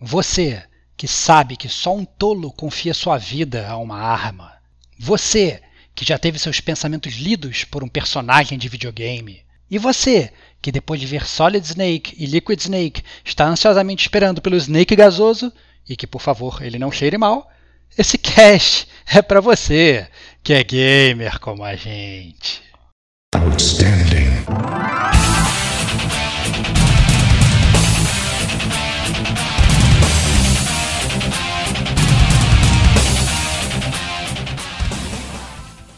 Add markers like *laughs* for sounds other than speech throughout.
Você, que sabe que só um tolo confia sua vida a uma arma. Você, que já teve seus pensamentos lidos por um personagem de videogame. E você, que depois de ver Solid Snake e Liquid Snake está ansiosamente esperando pelo Snake gasoso, e que por favor ele não cheire mal, esse cash é para você, que é gamer como a gente. Outstanding.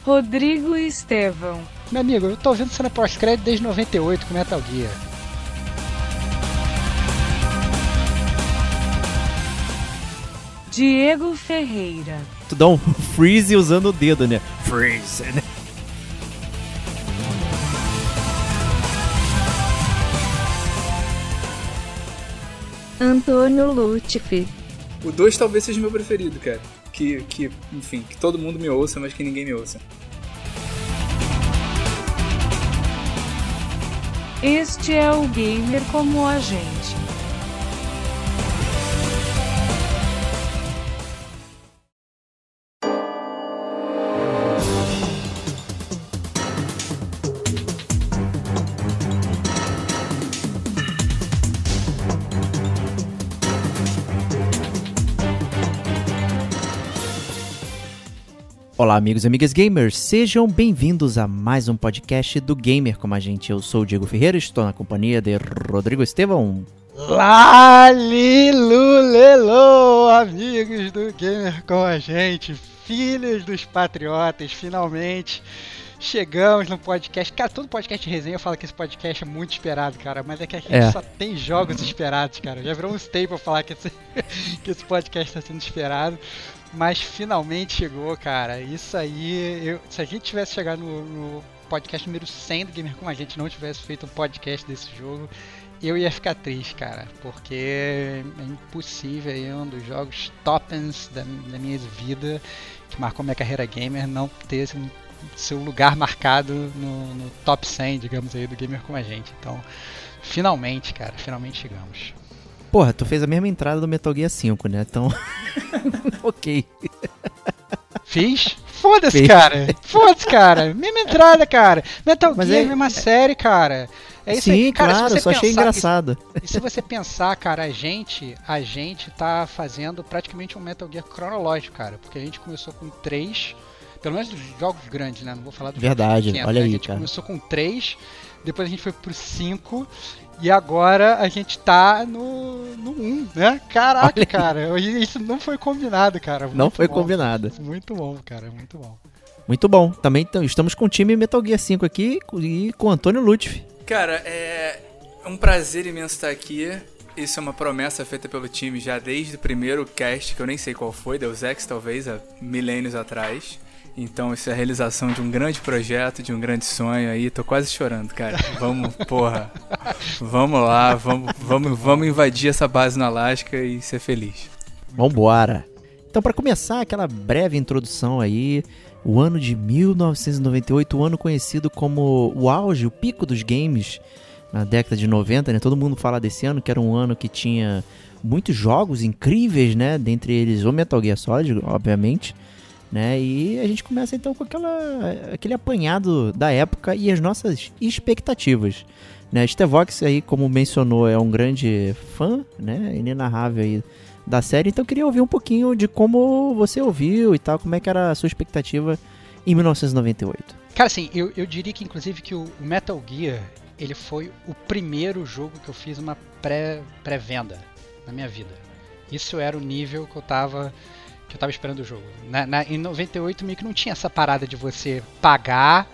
Rodrigo Estevão. Meu amigo, eu tô vendo cena pós-crédito desde 98 com Metal Gear. Diego Ferreira. Tu dá um *laughs* freeze usando o dedo, né? Freeze, né? Antônio Lutfi. O 2 talvez seja meu preferido, cara. Que, que, enfim, que todo mundo me ouça, mas que ninguém me ouça. Este é o gamer como a gente. Olá, amigos e amigas gamers, sejam bem-vindos a mais um podcast do Gamer como a gente. Eu sou o Diego Ferreira, estou na companhia de Rodrigo Estevão. Lalilulelo, amigos do Gamer com a gente, filhos dos patriotas, finalmente chegamos no podcast. Cara, todo podcast de resenha eu falo que esse podcast é muito esperado, cara, mas é que a gente é. só tem jogos esperados, cara. Já virou um staple falar que esse, *laughs* que esse podcast está sendo esperado. Mas finalmente chegou, cara. Isso aí, eu, se a gente tivesse chegado no, no podcast número 100 do Gamer com a gente não tivesse feito um podcast desse jogo, eu ia ficar triste, cara, porque é impossível aí um dos jogos topens da, da minha vida, que marcou minha carreira gamer, não ter seu lugar marcado no, no top 100, digamos aí, do Gamer com a gente. Então, finalmente, cara, finalmente chegamos. Porra, tu fez a mesma entrada do Metal Gear 5, né? Então. *laughs* ok. Fiz? Foda-se, cara. Foda-se, cara. *laughs* Mesma entrada, cara. Metal Mas Gear, é... mesma série, cara. É isso Sim, aí. Cara, claro, só achei engraçado. E, e, se você pensar, cara, a gente, a gente tá fazendo praticamente um Metal Gear cronológico, cara. Porque a gente começou com três, pelo menos dos jogos grandes, né? Não vou falar dos Verdade, pequenos, olha né? aí, A gente cara. começou com três, depois a gente foi pro cinco e agora a gente tá no, no 1, né? Caraca, Olha. cara. Isso não foi combinado, cara. Muito não foi bom. combinado. Muito bom, cara. Muito bom. Muito bom. Também estamos com o time Metal Gear 5 aqui e com o Antônio Lutfi. Cara, é um prazer imenso estar aqui. Isso é uma promessa feita pelo time já desde o primeiro cast, que eu nem sei qual foi, Deus Ex talvez, há milênios atrás. Então, isso é a realização de um grande projeto, de um grande sonho aí. Tô quase chorando, cara. Vamos, *laughs* porra. Vamos lá, vamos, vamos, vamos invadir essa base no Alasca e ser feliz. Vambora. Então, para começar aquela breve introdução aí, o ano de 1998, o ano conhecido como o auge, o pico dos games na década de 90, né? Todo mundo fala desse ano que era um ano que tinha muitos jogos incríveis, né? Dentre eles o Metal Gear Solid, obviamente né? E a gente começa então com aquela, aquele apanhado da época e as nossas expectativas. Né? Aí, como mencionou, é um grande fã, né? Inenarrável aí da série, então queria ouvir um pouquinho de como você ouviu e tal, como é que era a sua expectativa em 1998. Cara, assim, eu, eu diria que inclusive que o Metal Gear, ele foi o primeiro jogo que eu fiz uma pré-venda pré na minha vida. Isso era o nível que eu tava que eu tava esperando o jogo. Na, na, em 98 meio que não tinha essa parada de você pagar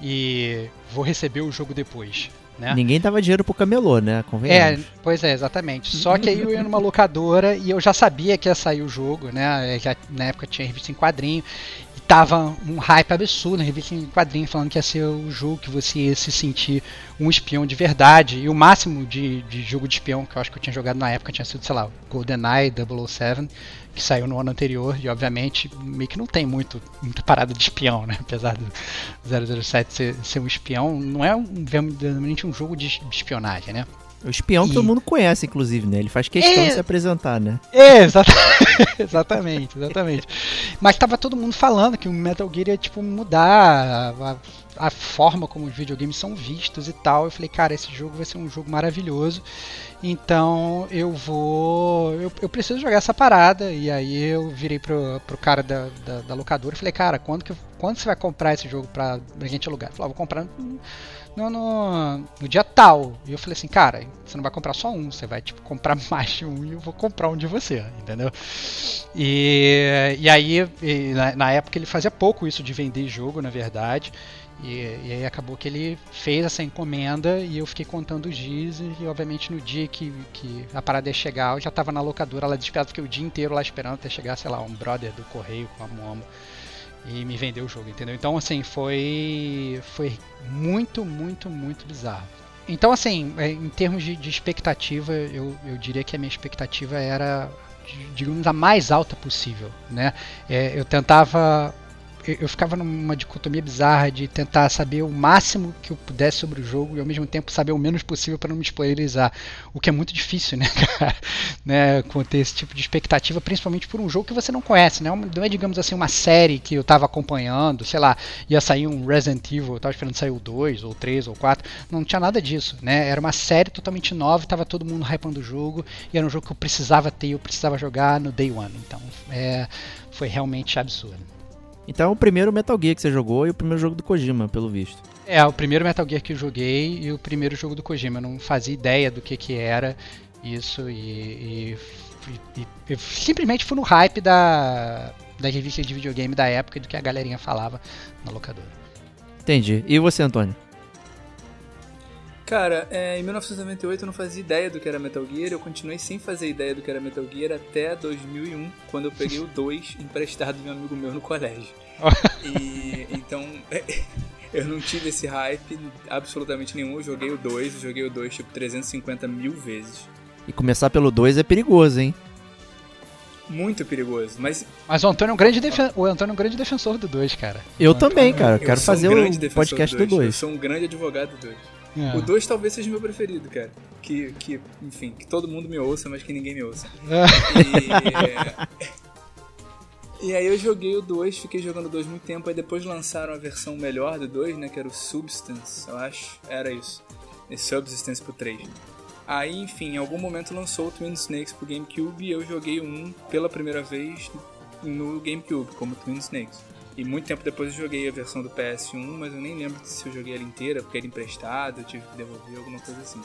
e vou receber o jogo depois. Né? Ninguém dava dinheiro pro camelô, né? É, pois é, exatamente. Só que aí eu ia numa locadora e eu já sabia que ia sair o jogo, né? Já, na época tinha revista em quadrinho tava um hype absurdo na revista em quadrinhos falando que ia ser o jogo que você ia se sentir um espião de verdade. E o máximo de, de jogo de espião que eu acho que eu tinha jogado na época tinha sido, sei lá, GoldenEye 007, que saiu no ano anterior. E obviamente meio que não tem muito, muita parada de espião, né? Apesar do 007 ser, ser um espião, não é um, verdadeiramente um jogo de, espionagem, né? O espião E- todo mundo conhece, inclusive, né? Ele faz questão É. de se apresentar, né? É, exata- *laughs* exatamente, exatamente. Mas tava todo mundo falando que o Metal Gear ia tipo mudar a, a- forma como os videogames são vistos e tal. Eu falei, cara, esse jogo vai ser um jogo maravilhoso. Então eu vou. Eu, eu preciso jogar essa parada. E aí eu virei pro, pro cara da, da, da locadora e falei, cara, quando, que, quando você vai comprar esse jogo pra, pra gente alugar? Ele falou, ah, vou comprar no, no, no, no dia tal. E eu falei assim, cara, você não vai comprar só um, você vai tipo comprar *laughs* mais de um e eu vou comprar um de você, entendeu? E, e aí, e na, na época ele fazia pouco isso de vender jogo, na verdade. E, e aí acabou que ele fez essa encomenda e eu fiquei contando os dias e, obviamente no dia que, que a parada ia chegar eu já tava na locadora lá desesperado, fiquei o dia inteiro lá esperando até chegar, sei lá, um brother do correio com a Momo e me vendeu o jogo, entendeu? Então assim, foi foi muito, muito, muito bizarro. Então assim, é, em termos de, de expectativa, eu, eu diria que a minha expectativa era, digamos, a mais alta possível, né? É, eu tentava eu, ficava numa dicotomia bizarra de tentar saber o máximo que eu pudesse sobre o jogo e ao mesmo tempo saber o menos possível para não me spoilerizar. O que é muito difícil, né, *laughs* cara? né, esse tipo de expectativa, principalmente por um jogo que você não conhece, né? Não é, digamos assim, uma série que eu estava acompanhando, sei lá, ia sair um Resident Evil, eu tava esperando sair o 2, ou 3, ou 4. Não tinha nada disso, né? Era uma série totalmente nova, tava todo mundo hypando o jogo, e era um jogo que eu precisava ter, eu precisava jogar no Day One. Então, é, foi realmente absurdo. Então é o primeiro Metal Gear que você jogou e o primeiro jogo do Kojima, pelo visto. É, o primeiro Metal Gear que eu joguei e o primeiro jogo do Kojima. Eu não fazia ideia do que que era isso e, e, e- e eu simplesmente fui no hype da, da revista de videogame da época e do que a galerinha falava na locadora. Entendi. E você, Antônio? Cara, é, em 1998 eu não fazia ideia do que era Metal Gear, eu continuei sem fazer ideia do que era Metal Gear até 2001, quando eu peguei o *laughs* 2 emprestado de um amigo meu no colégio. *laughs* E então *laughs* eu não tive esse hype absolutamente nenhum, eu joguei o 2, eu joguei o 2 tipo 350 mil vezes. E começar pelo 2 é perigoso, hein? Muito perigoso, mas Mas o Antônio é um grande, defen o Antônio é um grande defensor do 2, cara. Eu Antônio- também, cara. Eu eu quero fazer um o defensor podcast do Eu 2. sou um grande advogado do 2. É. O 2 talvez seja o meu preferido, cara. Que, que, enfim, que todo mundo me ouça, mas que ninguém me ouça. E, e aí eu joguei o 2, fiquei jogando o 2 muito tempo, aí depois lançaram a versão melhor do 2, né, que era o Substance, eu acho, era isso. Esse Substance pro 3. Aí, enfim, em algum momento lançou o Twin Snakes pro GameCube e eu joguei o 1 pela primeira vez no GameCube, como Twin Snakes. E muito tempo depois eu joguei a versão do PS1, mas eu nem lembro se eu joguei ela inteira, porque era emprestado, eu tive que devolver, alguma coisa assim.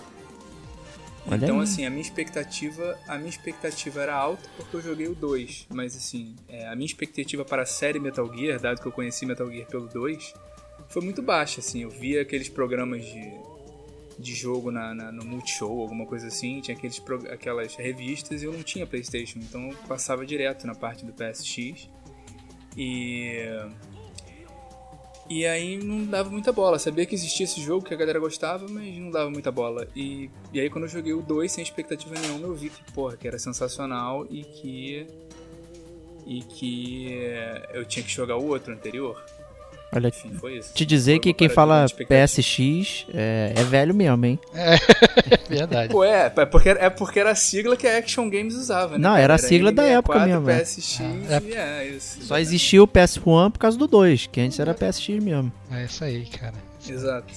Olha então, aí. assim, a minha expectativa, a minha expectativa era alta porque eu joguei o 2, mas assim, é, a minha expectativa para a série Metal Gear, dado que eu conheci Metal Gear pelo 2, foi muito baixa, assim, eu via aqueles programas de, de jogo na, na- no Multishow, alguma coisa assim, tinha aqueles, aquelas revistas e eu não tinha Playstation, então eu passava direto na parte do PSX e... E aí não dava muita bola. Sabia que existia esse jogo que a galera gostava, mas não dava muita bola. E, e aí quando eu joguei o 2 sem expectativa nenhuma, eu vi que, porra, que era sensacional e que. E que eu tinha que jogar o outro anterior. Olha, Enfim, foi isso. te dizer Foi que quem fala. PSX é, é velho mesmo, hein? *laughs* Verdade. Pô, é, é porque, é porque era a sigla que a Action Games usava, né? Não, era a sigla da época 64, mesmo, é. PSX É. e é isso. Só existia o PS1 por causa do 2, que antes era PSX mesmo. É isso aí, cara. Exato.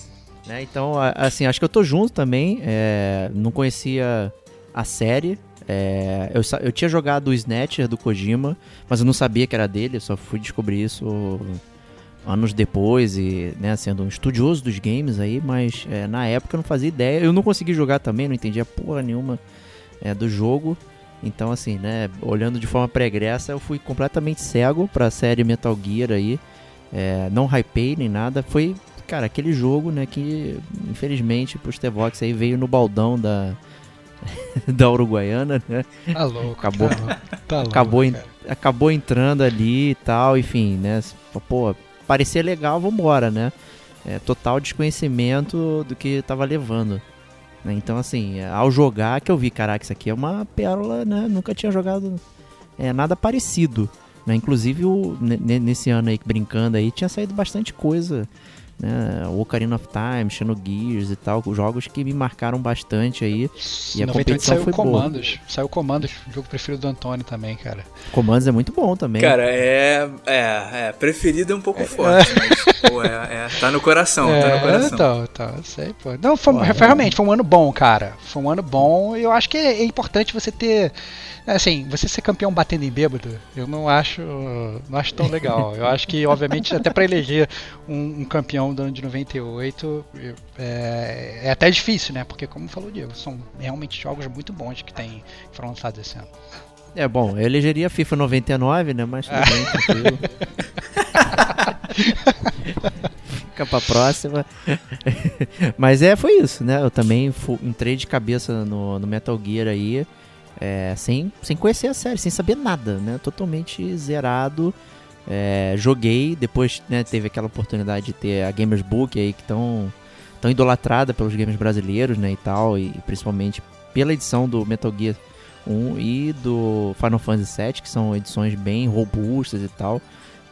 né? Então, assim, acho que eu tô junto também. é, não conhecia a série. é, eu, eu tinha jogado o Snatcher do Kojima, mas eu não sabia que era dele. Eu só fui descobrir isso anos depois e, né, sendo um estudioso dos games aí, mas é, na época eu não fazia ideia. Eu não consegui jogar também, não entendia porra nenhuma é, do jogo. Então, assim, né, olhando de forma pregressa, eu fui completamente cego pra série Metal Gear aí. É, não hypei nem nada. Foi, cara, aquele jogo, né, que infelizmente pros Tevox aí veio no baldão da, *laughs* da Uruguaiana, né? Tá louco. Acabou. Tá louco, tá louco, acabou, en- acabou entrando ali e tal, enfim, né? Pô, parecia legal, vambora, né? É, total desconhecimento do que tava levando. né? Então, assim, ao jogar que eu vi, caraca, isso aqui é uma pérola, né? Nunca tinha jogado é, nada parecido. Né? Inclusive, o, ne- ne- nesse ano aí, brincando aí, tinha saído bastante coisa né? O Ocarina of Time, Xenogears e tal, jogos que me marcaram bastante aí. E a 98 competição saiu foi boa. Comandos. Saiu Comandos, o jogo preferido do Antônio também, cara. Comandos é muito bom também. Cara, é. É, é. Preferido é um pouco forte, mas, pô, é, é, Tá no coração, tá no coração. então, então, sei, pô. Não, foi, foi realmente, foi um ano bom, cara. Foi um ano bom e eu acho que é, é importante você ter. Assim, você ser campeão batendo em bêbado, eu não acho, não acho tão legal. *laughs* Eu acho que, obviamente, até pra eleger um, um campeão do ano de 98 eu- é, é até difícil, né? Porque, como falou o Diego, são realmente jogos muito bons que, tem, que foram lançados esse ano. É bom, eu elegeria FIFA 99, né? Mas tudo bem, tranquilo. *laughs* Fica pra próxima. Mas é, foi isso, né? Eu também entrei de cabeça no, no Metal Gear aí, é, sem, sem conhecer a série, sem saber nada, né? Totalmente zerado. É, joguei, depois né, teve aquela oportunidade de ter a Gamers Book aí, que tão, tão idolatrada pelos gamers brasileiros, né? E tal, e principalmente pela edição do Metal Gear 1 e do Final Fantasy VII, que são edições bem robustas e tal.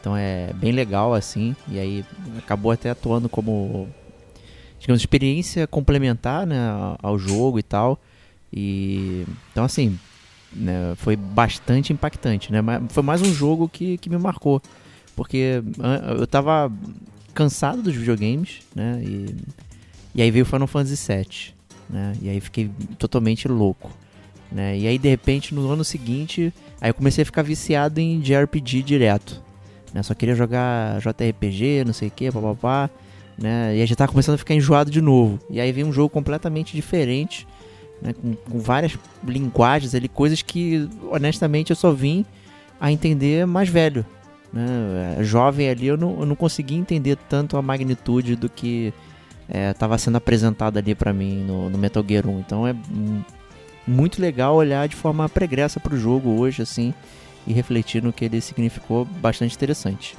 Então é bem legal assim. E aí acabou até atuando como, digamos, experiência complementar né, ao jogo e tal. E então assim, né, foi bastante impactante, né? Mas foi mais um jogo que, que me marcou. Porque eu tava cansado dos videogames, né? E, e aí veio Final Fantasy VII, né? E aí fiquei totalmente louco né? E aí de repente no ano seguinte, aí eu comecei a ficar viciado em JRPG direto, né? Só queria jogar JRPG, não sei o que, papapá, né? E aí já tava começando a ficar enjoado de novo. E aí veio um jogo completamente diferente, né? Com, com várias linguagens ali, coisas que honestamente eu só vim a entender mais velho, né? Jovem ali eu não, eu não consegui entender tanto a magnitude do que estava sendo apresentado ali pra mim no, no Metal Gear 1. Então é muito legal olhar de forma pregressa pro jogo hoje, assim, e refletir no que ele significou bastante interessante.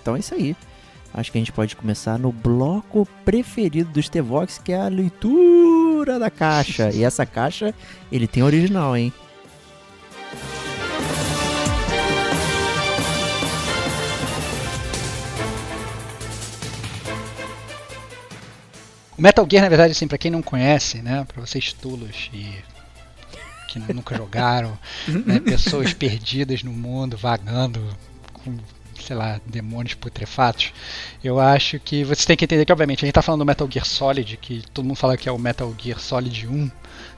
Então é isso aí. Acho que a gente pode começar no bloco preferido do Stevox, que é a leitura da caixa. E essa caixa, ele tem original, hein? O Metal Gear, na verdade, assim, pra quem não conhece, né, pra vocês tulos e que nunca jogaram, *laughs* né, pessoas perdidas no mundo, vagando com, sei lá, demônios putrefatos, eu acho que vocês têm que entender que, obviamente, a gente tá falando do Metal Gear Solid, que todo mundo fala que é o Metal Gear Solid 1,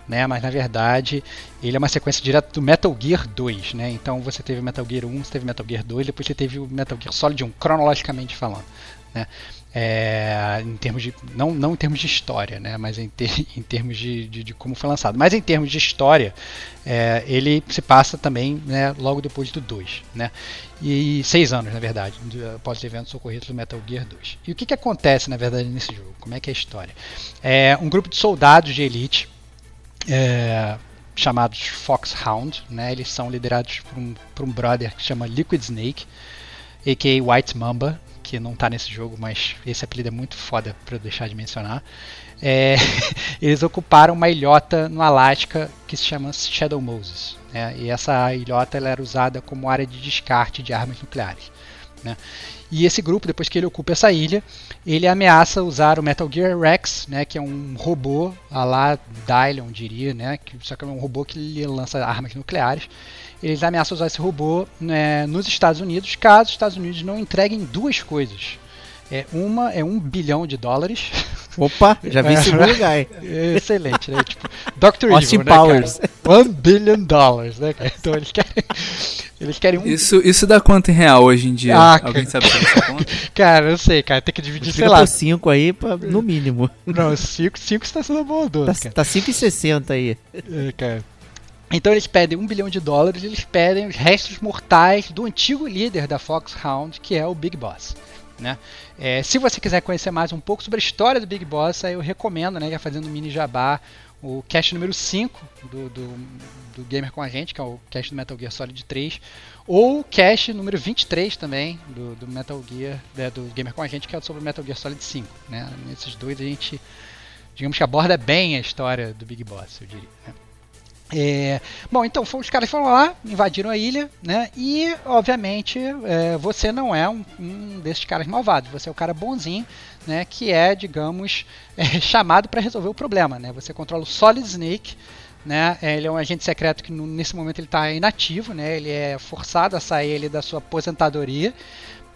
né, mas na verdade ele é uma sequência direta do Metal Gear 2, né, então você teve Metal Gear 1, você teve Metal Gear 2, depois você teve o Metal Gear Solid 1, cronologicamente falando, né. É, em termos de não, não em termos de história, né, mas em, ter, *laughs* em termos de, de, de como foi lançado. Mas em termos de história, é, ele se passa também né, logo depois do 2, né, e seis anos na verdade após os eventos ocorridos do Metal Gear 2. E o que, que acontece na verdade nesse jogo? Como é que é a história? É um grupo de soldados de elite é, chamados Foxhound, né, eles são liderados por um, por um brother que se chama Liquid Snake, a.k.a. White Mamba, que não tá nesse jogo, mas esse apelido é muito foda pra eu deixar de mencionar. É, *laughs* eles ocuparam uma ilhota no Alasca que se chama Shadow Moses. né, e essa ilhota ela era usada como área de descarte de armas nucleares. né. E esse grupo, depois que ele ocupa essa ilha, ele ameaça usar o Metal Gear Rex, né, que é um robô, a lá Dylion diria, né, que, só que é um robô que lança armas nucleares. Eles ameaçam usar esse robô né, nos Estados Unidos, caso os Estados Unidos não entreguem duas coisas. É, uma é um bilhão de dólares. Opa, já vi esse lugar. hein? Excelente, né? Tipo, Dr. Austin Evil, né, Powers. cara? One billion dollars, né, cara? Então eles querem, eles querem um... Isso, isso dá quanto em real hoje em dia? Ah, Alguém cara. sabe fazer essa conta? Cara, eu sei, cara, tem que dividir, sei lá. por 5 aí, pra, no mínimo. Não, 5 está sendo bondoso, Tá, cara. tá 5,60 aí. É, cara. Então eles pedem um bilhão de dólares, eles pedem os restos mortais do antigo líder da Foxhound, que é o Big Boss. Né? É, se você quiser conhecer mais um pouco sobre a história do Big Boss, aí eu recomendo, né, já fazendo um mini jabá, o cast número 5 do, do, do Gamer com a gente, que é o cast do Metal Gear Solid 3, ou o cast número 23 também do, do Metal Gear, né, do Gamer com a gente, que é sobre o Metal Gear Solid 5. Né? Nesses dois a gente, digamos que aborda bem a história do Big Boss, eu diria. Né? É, bom, então os caras foram lá, invadiram a ilha, né? E, obviamente, é, você não é um, um, desses caras malvados, você é o cara bonzinho, né? Que é, digamos, *laughs* é, chamado para resolver o problema, né? Você controla o Solid Snake, né? É, ele é um agente secreto que nesse momento ele está inativo, né? Ele é forçado a sair ele, da sua aposentadoria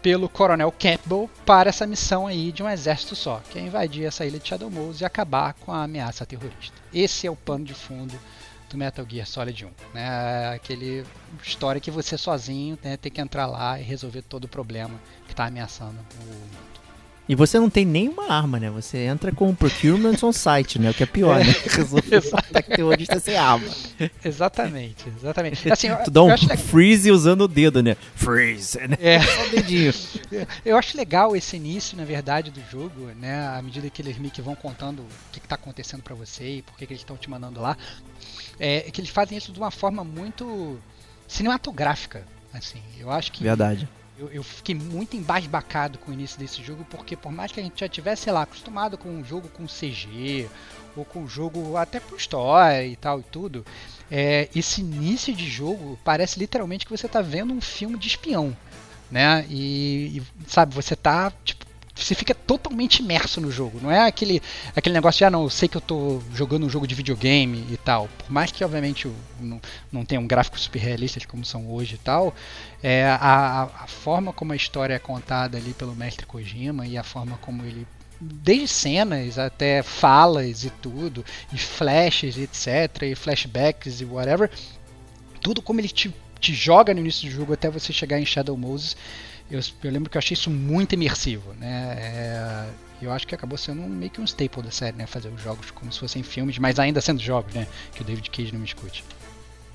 pelo Coronel Campbell para essa missão aí de um exército só, que é invadir essa ilha de Shadow Mose e acabar com a ameaça terrorista. Esse é o pano de fundo do Metal Gear Solid 1. Né? Aquele história que você sozinho né, tem que entrar lá e resolver todo o problema que está ameaçando o. E você não tem nenhuma arma, né? Você entra com o procurement on site, né? O que é pior, né? *laughs* Resolver o ataque terrorista sem arma. Exatamente, exatamente. *laughs* Assim, tu dá um freeze usando o dedo, né? Freeze, né? É. Só o dedinho. *laughs* Eu acho legal esse início, na verdade, do jogo, né? À medida que eles meio que vão contando o que, está acontecendo para você e por que, que eles estão te mandando lá. É que eles fazem isso de uma forma muito cinematográfica, assim. Eu acho que... Verdade eu, eu, fiquei muito embasbacado com o início desse jogo, porque por mais que a gente já tivesse, sei lá, acostumado com um jogo com CG, ou com um jogo até com história e tal e tudo, é, esse início de jogo parece literalmente que você está vendo um filme de espião, né? E, e sabe, você tá tipo você fica totalmente imerso no jogo. Não é aquele, aquele negócio de, ah, não, eu sei que eu estou jogando um jogo de videogame e tal. Por mais que, obviamente, não, não tenha um gráfico super realista como são hoje e tal, é, a, a forma como a história é contada ali pelo mestre Kojima e a forma como ele desde cenas até falas e tudo, e flashes, etc, e flashbacks e whatever, tudo como ele te, te joga no início do jogo até você chegar em Shadow Moses eu, eu lembro que eu achei isso muito imersivo, né? É, eu acho que acabou sendo um, meio que um staple da série, né? Fazer os jogos como se fossem filmes, mas ainda sendo jogos, né? Que o David Cage não me escute.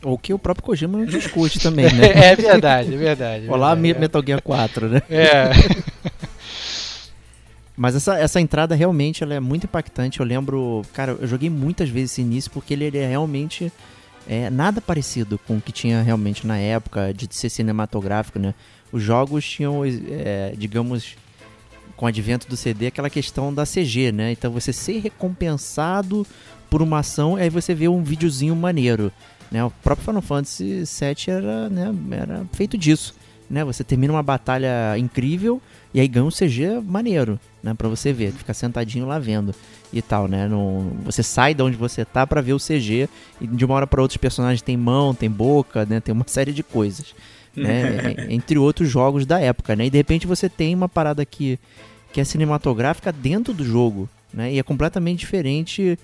Ou que o próprio Kojima não discute *laughs* também, né? é verdade, é verdade. É Olá, verdade, Metal Gear 4, né? É. *laughs* Mas essa, essa entrada realmente ela é muito impactante. Eu lembro, cara, eu joguei muitas vezes esse início porque ele, ele é realmente é, nada parecido com o que tinha realmente na época de ser cinematográfico, né? Os jogos tinham, é, digamos, com o advento do CD, aquela questão da CG, né? Então você ser recompensado por uma ação, aí você vê um videozinho maneiro. Né? O próprio Final Fantasy VII era, né, era feito disso. Né? Você termina uma batalha incrível e aí ganha um CG maneiro, né? Pra você ver, ficar sentadinho lá vendo e tal, né? No, você sai de onde você tá para ver o CG e de uma hora para outra os personagens têm mão, tem boca, né? Tem uma *laughs* série de coisas né? *laughs* Entre outros jogos da época, né? E de repente você tem uma parada que, que é cinematográfica dentro do jogo, né? E é completamente diferente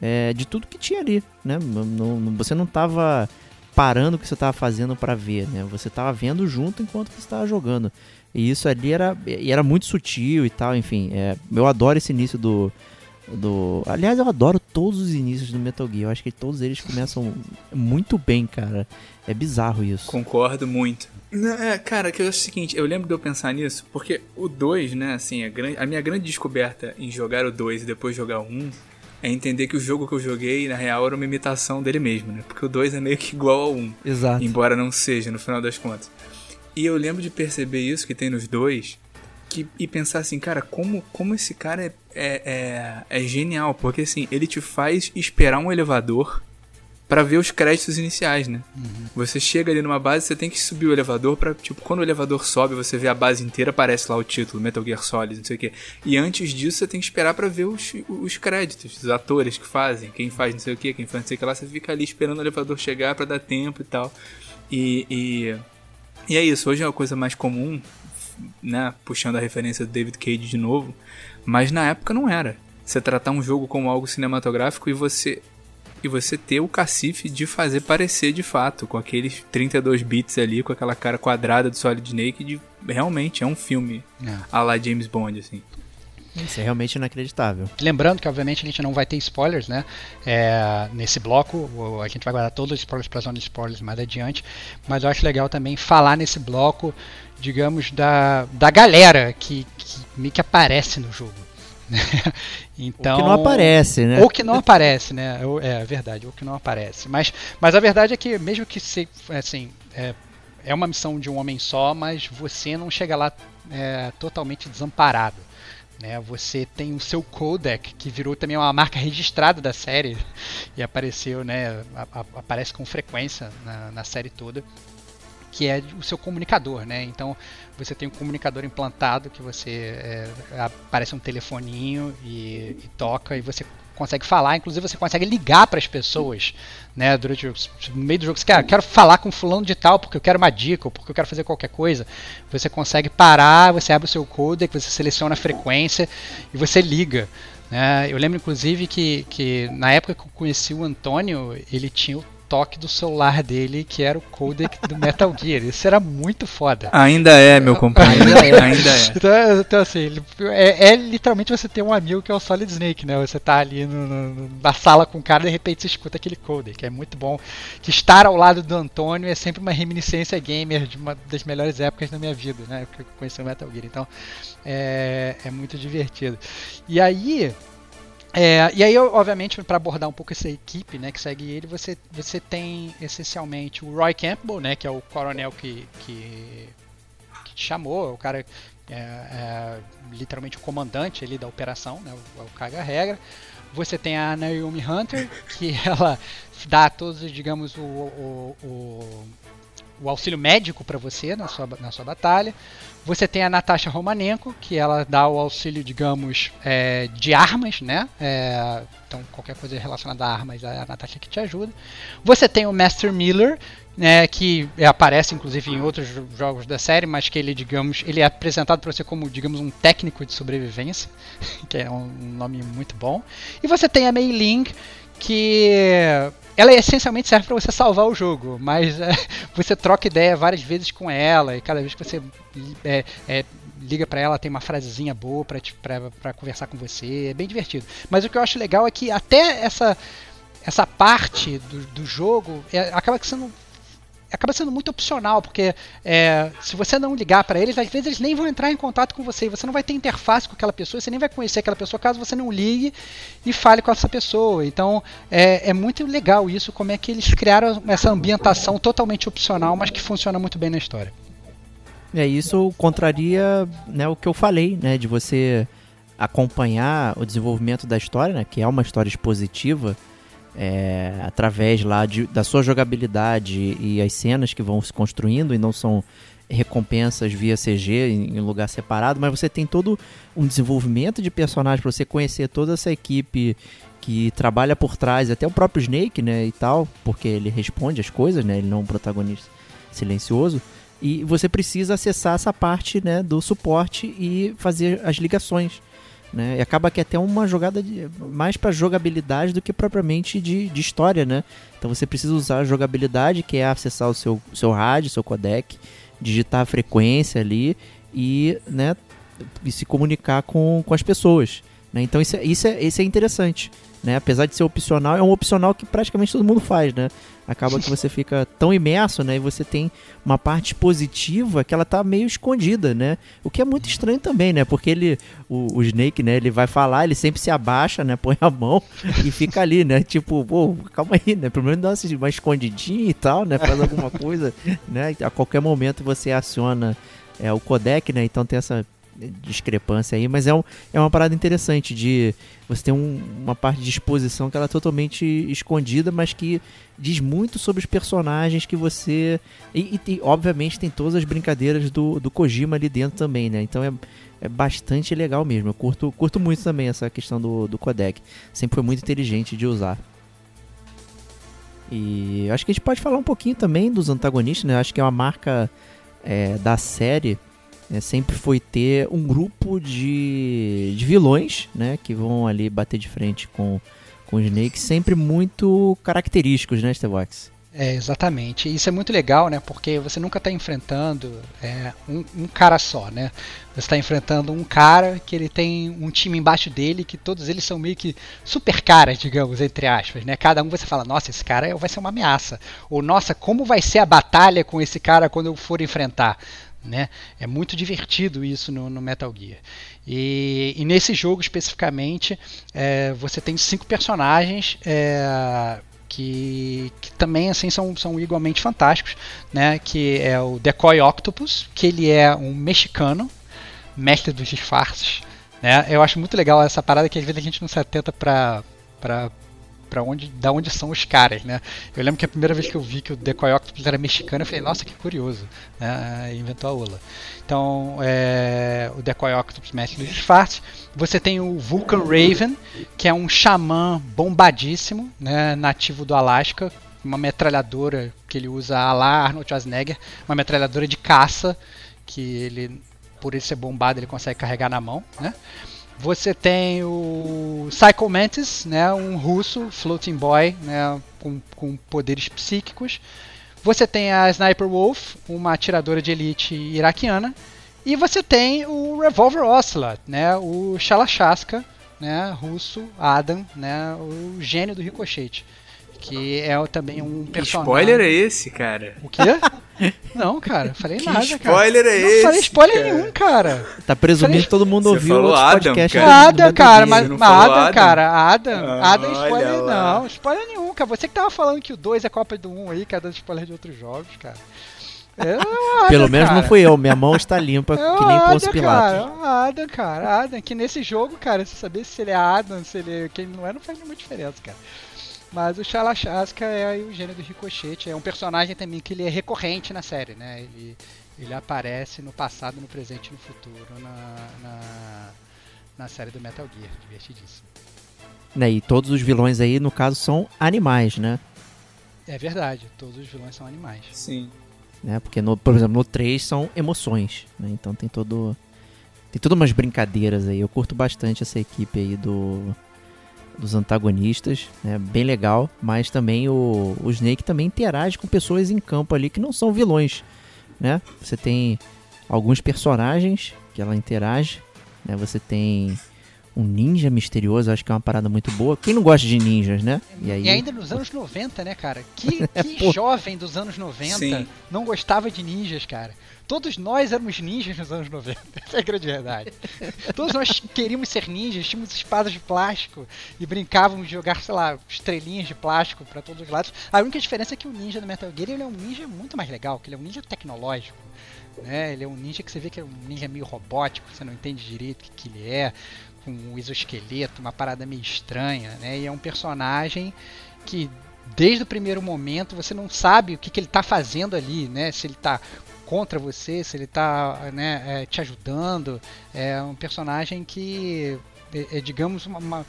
é, de tudo que tinha ali, né? Não, você não estava parando o que você estava fazendo para ver, né? Você estava vendo junto enquanto você estava jogando. E isso ali era, e era muito sutil e tal, enfim. É, eu adoro esse início do, do. Aliás, eu adoro todos os inícios do Metal Gear. Eu acho que todos eles começam muito bem, cara. É bizarro isso. Concordo muito. É, cara, que eu acho o seguinte, eu lembro de eu pensar nisso, porque o 2, né, assim, a, grande, a minha grande descoberta em jogar o 2 e depois jogar o 1 um, é entender que o jogo que eu joguei, na real, era uma imitação dele mesmo, né? Porque o 2 é meio que igual ao 1. Um, Exato. Embora não seja, no final das contas. E eu lembro de perceber isso que tem nos dois, que, e pensar assim, cara, como, como esse cara é, é, é, é genial, porque assim, ele te faz esperar um elevador para ver os créditos iniciais, né? Uhum. Você chega ali numa base, você tem que subir o elevador para tipo, quando o elevador sobe, você vê a base inteira, aparece lá o título, Metal Gear Solid, não sei o quê. E antes disso, você tem que esperar para ver os, os créditos, os atores que fazem, quem faz não sei o quê, quem faz não sei o que lá, você fica ali esperando o elevador chegar para dar tempo e tal. E, e, e é isso, hoje é uma coisa mais comum, né, puxando a referência do David Cage de novo, mas na época não era. Você tratar um jogo como algo cinematográfico e você e você ter o cacife de fazer parecer de fato, com aqueles 32 bits ali, com aquela cara quadrada do Solid Snake, de realmente é um filme é. a la James Bond, assim. Isso é realmente inacreditável. Lembrando que, obviamente, a gente não vai ter spoilers, né? É, nesse bloco, a gente vai guardar todos os spoilers para a zona de spoilers mais adiante. Mas eu acho legal também falar nesse bloco, digamos, da, da galera que, que, que aparece no jogo. *laughs* então, ou que não aparece, né? Ou que não aparece, né? É verdade, ou que não aparece. Mas, mas a verdade é que, mesmo que se, assim, é, é uma missão de um homem só, mas você não chega lá é, totalmente desamparado. Né? Você tem o seu codec, que virou também uma marca registrada da série *laughs* e apareceu, né, a, a, aparece com frequência na, na série toda que é o seu comunicador, né? Então você tem um comunicador implantado que você é, aparece um telefoninho e, e, toca e você consegue falar, inclusive você consegue ligar para as pessoas, né? Durante o, meio do jogo, você quer, quero falar com fulano de tal porque eu quero uma dica ou porque eu quero fazer qualquer coisa. Você consegue parar, você abre o seu codec, você seleciona a frequência e você liga. Né? Eu lembro inclusive que, que na época que eu conheci o Antônio, ele tinha o toque do celular dele, que era o codec do Metal Gear. Isso era muito foda. Ainda é, meu companheiro. Ainda é. Ainda é. *laughs* Então, então assim, é, é, literalmente você ter um amigo que é o Solid Snake, né? Você tá ali no, no, na sala com o cara e de repente você escuta aquele codec. É muito bom. Que estar ao lado do Antônio é sempre uma reminiscência gamer de uma das melhores épocas da minha vida, né? Que eu conheci o Metal Gear. Então, é, é muito divertido. E aí, é, e aí, obviamente, para abordar um pouco essa equipe né, que segue ele, você, você tem essencialmente o Roy Campbell, né, que é o coronel que, que, que te chamou, o cara é, é, literalmente o comandante ali da operação, né, o, o caga-regra. Você tem a Naomi Hunter, que *laughs* ela dá todos, digamos, o, o, o, o auxílio médico para você na sua, na sua batalha. Você tem a Natasha Romanenko, que ela dá o auxílio, digamos, é, de armas, né? É, então, qualquer coisa relacionada a armas, é a Natasha que te ajuda. Você tem o Master Miller, né, que aparece inclusive em outros jogos da série, mas que ele, digamos, ele é apresentado para você como, digamos, um técnico de sobrevivência, *laughs* que é um nome muito bom. E você tem a Mei Ling, que ela essencialmente serve para você salvar o jogo, mas é, *laughs* você troca ideia várias vezes com ela e cada vez que você é, é, liga para ela tem uma frasezinha boa para conversar com você, é bem divertido. Mas o que eu acho legal é que até essa essa parte do, do jogo é, acaba sendo acaba sendo muito opcional, porque é, se você não ligar para eles, às vezes eles nem vão entrar em contato com você. E você não vai ter interface com aquela pessoa, você nem vai conhecer aquela pessoa caso você não ligue e fale com essa pessoa. Então é, é muito legal isso, como é que eles criaram essa ambientação totalmente opcional, mas que funciona muito bem na história. É, isso contraria né, o que eu falei, né? De você acompanhar o desenvolvimento da história, né? Que é uma história expositiva é, através lá de, da sua jogabilidade e as cenas que vão se construindo e não são recompensas via CG em, lugar separado, mas você tem todo um desenvolvimento de personagem para você conhecer toda essa equipe que trabalha por trás, até o próprio Snake, né, e tal, porque ele responde as coisas, né, ele não é um protagonista silencioso. E você precisa acessar essa parte, né, do suporte e fazer as ligações né? E acaba que é até uma jogada de, mais para jogabilidade do que propriamente de, de história, né? Então você precisa usar a jogabilidade, que é acessar o seu, seu rádio, seu codec, digitar a frequência ali e, né, e se comunicar com, com as pessoas. Né? Então isso é, isso, é, isso é interessante. Né? Apesar de ser opcional, é um opcional que praticamente todo mundo faz, né? Acaba que você fica tão imerso, né? E você tem uma parte positiva que ela tá meio escondida, né? O que é muito estranho também, né? Porque ele, o, o Snake, né? Ele vai falar, ele sempre se abaixa, né? Põe a mão e fica ali, né? Tipo, pô, calma aí, né? Pelo menos dá uma escondidinha e tal, né? Faz alguma coisa, né? A qualquer momento você aciona é, o codec, né? Então tem essa discrepância aí, mas é, um, é uma parada interessante de você ter um, uma parte de exposição que ela é totalmente escondida, mas que diz muito sobre os personagens que você. E, e, e obviamente tem todas as brincadeiras do, do Kojima ali dentro também, né? Então é, é bastante legal mesmo. Eu curto, curto muito também essa questão do, do codec. Sempre foi muito inteligente de usar. E acho que a gente pode falar um pouquinho também dos antagonistas, né? Acho que é uma marca é, da série é, sempre foi ter um grupo de, de vilões, né, que vão ali bater de frente com, com o Snake, sempre muito característicos, né, Stevox? É, exatamente. Isso é muito legal, né? Porque você nunca está enfrentando é, um, um, cara só, né? Você está enfrentando um cara que ele tem um time embaixo dele, que todos eles são meio que super caras, digamos, entre aspas, né? Cada um você fala, nossa, esse cara vai ser uma ameaça. Ou, nossa, como vai ser a batalha com esse cara quando eu for enfrentar? Né? É muito divertido isso no, no Metal Gear. E, e, nesse jogo especificamente, é, você tem cinco personagens é, que, que, também assim são, são igualmente fantásticos, né? Que é o Decoy Octopus, que ele é um mexicano, mestre dos disfarces. Né? Eu acho muito legal essa parada que às vezes a gente não se atenta pra, pra onde, da onde são os caras, né? Eu lembro que a primeira vez que eu vi que o Decoy Octopus era mexicano, eu falei, nossa, que curioso, né? Inventou a Ola. Então, é, o Decoy Octopus mexe no disfarce. Você tem o Vulcan Raven, que é um xamã bombadíssimo, né? Nativo do Alasca, uma metralhadora que ele usa a lá Arnold Schwarzenegger, uma metralhadora de caça que ele por ele ser bombado, ele consegue carregar na mão, né? Você tem o Psycho Mantis, né, um russo, floating boy, né, com, com poderes psíquicos. Você tem a Sniper Wolf, uma atiradora de elite iraquiana. E você tem o Revolver Ocelot, né, o Shalachaska, né, russo, Adam, né, o gênio do ricochete que é também um Que personagem. spoiler é esse, cara? O quê? *laughs* Não, cara, falei Que nada, cara. spoiler é Não esse? falei spoiler cara? nenhum, cara. Tá presumindo Falei- que todo mundo Você ouviu Adam, podcasts. cara. Adam, cara, mas não Adam, Adam? cara, Adam, Ah, Adam spoiler olha lá. não, spoiler nenhum, cara. Você que tava falando que o 2 é cópia do 1 um aí, cara, dando spoiler de outros jogos, cara. É o Adam, Pelo menos cara. não fui eu, minha mão está limpa, É o que nem cara, é Pilatos. o Adam, cara, Adam, que nesse jogo, cara, você saber se ele é Adam, se ele quem ele não é, não faz nenhuma diferença, cara. Mas o Shalachaska é o gênio do Ricochete, é um personagem também que ele é recorrente na série, né? Ele, ele aparece no passado, no presente e no futuro na, na, na série do Metal Gear, divertidíssimo. Né, e todos os vilões aí, no caso, são animais, né? É verdade, todos os vilões são animais. Sim. né? Porque, no, por exemplo, no 3 são emoções, né? Então tem todo... Tem todas umas brincadeiras aí. Eu curto bastante essa equipe aí do... Dos antagonistas, né? Bem legal. Mas também o, o Snake também interage com pessoas em campo ali que não são vilões, né? Você tem alguns personagens que ela interage, né? Você tem um ninja misterioso, acho que é uma parada muito boa. Quem não gosta de ninjas, né? E, ainda nos anos 90, né, cara? Que, *laughs* que jovem dos anos 90 Sim. não gostava de ninjas, cara. Todos nós éramos ninjas nos anos 90. *laughs* Essa é a grande verdade. Todos nós queríamos ser ninjas, tínhamos espadas de plástico e brincávamos de jogar, sei lá, estrelinhas de plástico pra todos os lados. A única diferença é que o ninja do Metal Gear ele é um ninja muito mais legal, que ele é um ninja tecnológico. Né? Ele é um ninja que você vê que é um ninja meio robótico, você não entende direito o que, que ele é, com um exoesqueleto, uma parada meio estranha, né? E é um personagem que desde o primeiro momento você não sabe o que, que ele está fazendo ali, né? Se ele está contra você, se ele está né, é, te ajudando. É um personagem que é, é, digamos, uma, uma-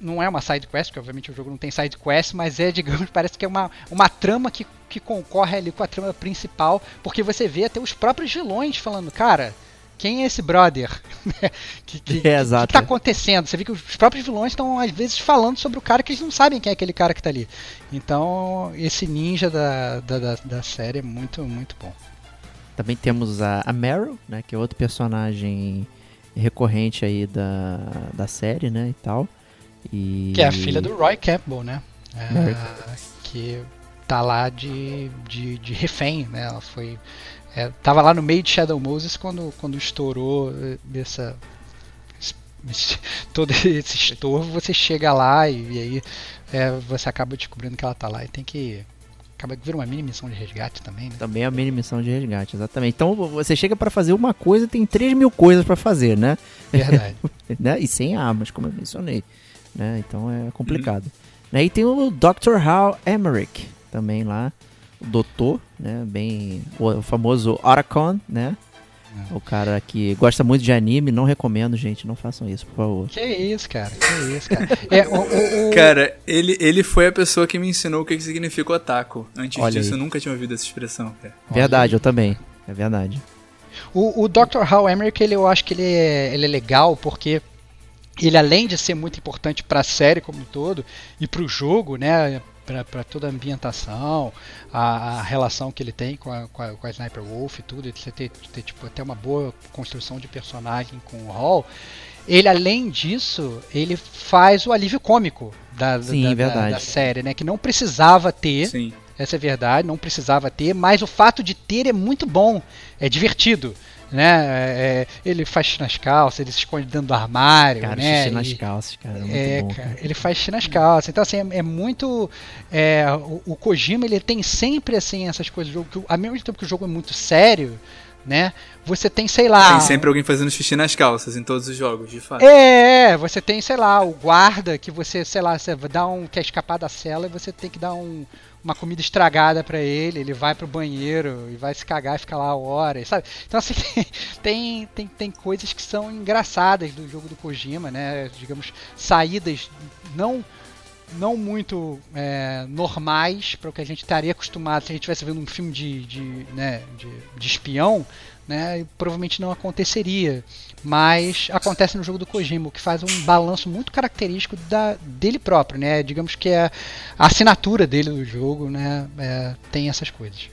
não é uma side quest, porque obviamente o jogo não tem side quest, mas é, *laughs* digamos, parece que é uma, uma trama que, que concorre ali com a trama principal, porque você vê até os próprios vilões falando, cara, quem é esse brother? *laughs* que, que, É, o exato. que tá acontecendo? Você vê que os próprios vilões estão, às vezes, falando sobre o cara que eles não sabem quem é aquele cara que tá ali. Então, esse ninja da, da, da, da série é muito, muito bom. Também temos a, a Meryl, né? Que é outro personagem recorrente aí da, da série, né? E tal. E... Que é a filha do Roy Campbell, né? É, que tá lá de, de, de refém, né? Ela foi. É, tava lá no meio de Shadow Moses quando, quando estourou eh, essa. *laughs* todo esse estorvo, você chega lá e, e aí é, você acaba descobrindo que ela tá lá e tem que. Acaba que vira uma mini missão de resgate também, né? Também é a mini missão de resgate, exatamente. Então você chega pra fazer uma coisa tem 3 mil coisas pra fazer, né? Verdade. *laughs* né? E sem armas, como eu mencionei. Né? Então é complicado. Né? E tem o Dr. Hal Emmerich também lá. O doutor, né? Bem. O, o famoso Aracon, né? O cara que gosta muito de anime, não recomendo, gente. Não façam isso, por favor. que isso, cara? Que isso, cara? É, o, o- o- Cara, ele, ele foi a pessoa que me ensinou o que que significa otaku. Antes Olha disso, aí. eu nunca tinha ouvido essa expressão, cara. Verdade, eu também. É verdade. O, o Dr. Hal Emmerich, ele, eu acho que ele é, ele é legal porque ele, além de ser muito importante para a série como um todo e para o jogo, né, para toda a ambientação, a, a relação que ele tem com a, com a, com a Sniper Wolf e tudo, você ter, ter tipo, até uma boa construção de personagem com o Hall. Ele, além disso, ele faz o alívio cômico da, Sim, da- da- da série, né? Que não precisava ter. Sim. Essa é verdade, não precisava ter, mas o fato de ter é muito bom, é divertido. Né? É, ele faz xixi nas calças, ele se esconde dentro do armário. Cara, né? xixi nas E- calças, cara. É muito é, bom. cara, cara. ele faz xixi nas calças. Então, assim, é, é muito. é, o, o Kojima ele tem sempre assim essas coisas do jogo. Que, ao mesmo tempo que o jogo é muito sério, né? Você tem, sei lá. Tem sempre alguém fazendo xixi nas calças em todos os jogos, de fato. É, é, você tem, sei lá, o guarda que você, sei lá, você dá um quer escapar da cela e você tem que dar um, uma comida estragada para ele, ele vai pro banheiro e vai se cagar e fica lá horas, sabe? Então assim, *laughs* tem, tem, tem coisas que são engraçadas do jogo do Kojima, né? Digamos, saídas não não muito é, normais para o que a gente estaria acostumado se a gente estivesse vendo um filme de, de, né, de, de espião, né, provavelmente não aconteceria. Mas acontece no jogo do Kojima, que faz um balanço muito característico da, dele próprio, né? Digamos que é a assinatura dele no jogo, né? É, tem essas coisas.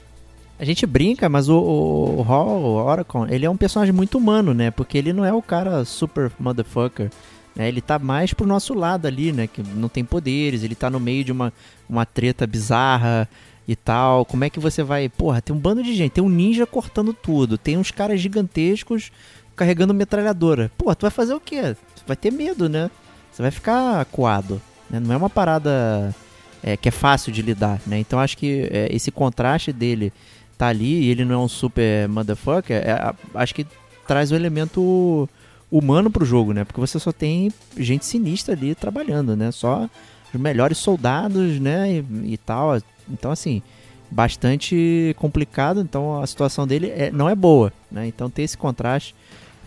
A gente brinca, mas o, o, o Hall, o Oracon, ele é um personagem muito humano, né? Porque ele não é o cara super motherfucker né? Ele tá mais pro nosso lado ali, né? Que não tem poderes, ele tá no meio de uma, uma treta bizarra e tal. Como é que você vai. Porra, tem um bando de gente, tem um ninja cortando tudo, tem uns caras gigantescos carregando metralhadora. Pô, tu vai fazer o quê? Tu vai ter medo, né? Você vai ficar coado. Né? Não é uma parada é, que é fácil de lidar, né? Então acho que é, esse contraste dele tá ali e ele não é um super motherfucker, é, acho que traz o elemento humano pro jogo, né? Porque você só tem gente sinistra ali trabalhando, né? Só os melhores soldados, né? E, e tal. Então, assim, bastante complicado. Então, a situação dele é, não é boa, né? Então, ter esse contraste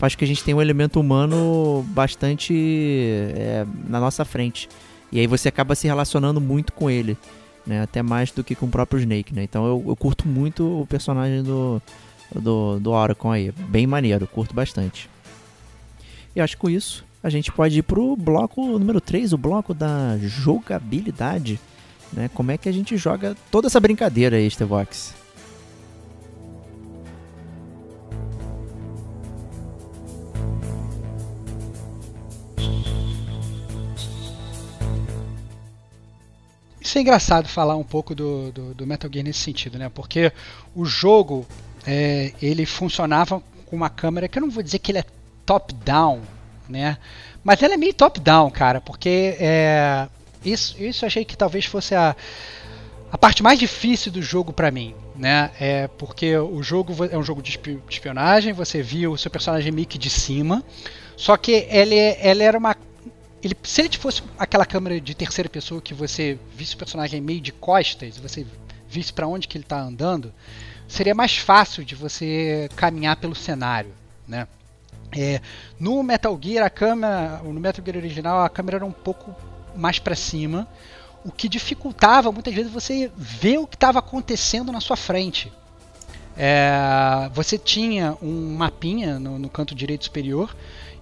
faz que a gente tenha um elemento humano bastante é, na nossa frente. E aí você acaba se relacionando muito com ele, né? Até mais do que com o próprio Snake, né? Então, eu, eu curto muito o personagem do, do, do Oracon aí. Bem maneiro, curto bastante. E acho que com isso a gente pode ir pro bloco número 3, o bloco da jogabilidade. Né? Como é que a gente joga toda essa brincadeira aí, Stevox? Isso é engraçado falar um pouco do, do, do Metal Gear nesse sentido, né? Porque o jogo é, ele funcionava com uma câmera que eu não vou dizer que ele é top-down, né? Mas ela é meio top-down, cara, porque é, isso, isso achei que talvez fosse a, a parte mais difícil do jogo para mim, né? É porque o jogo é um jogo de espionagem, você viu o seu personagem que de cima, só que ele, ele era uma ele, se ele fosse aquela câmera de terceira pessoa que você visse o personagem meio de costas, você visse para onde que ele está andando, seria mais fácil de você caminhar pelo cenário, né? É, no Metal Gear, a câmera, no Metal Gear original, a câmera era um pouco mais para cima, o que dificultava muitas vezes você ver o que estava acontecendo na sua frente. É, você tinha um mapinha no, no, canto direito superior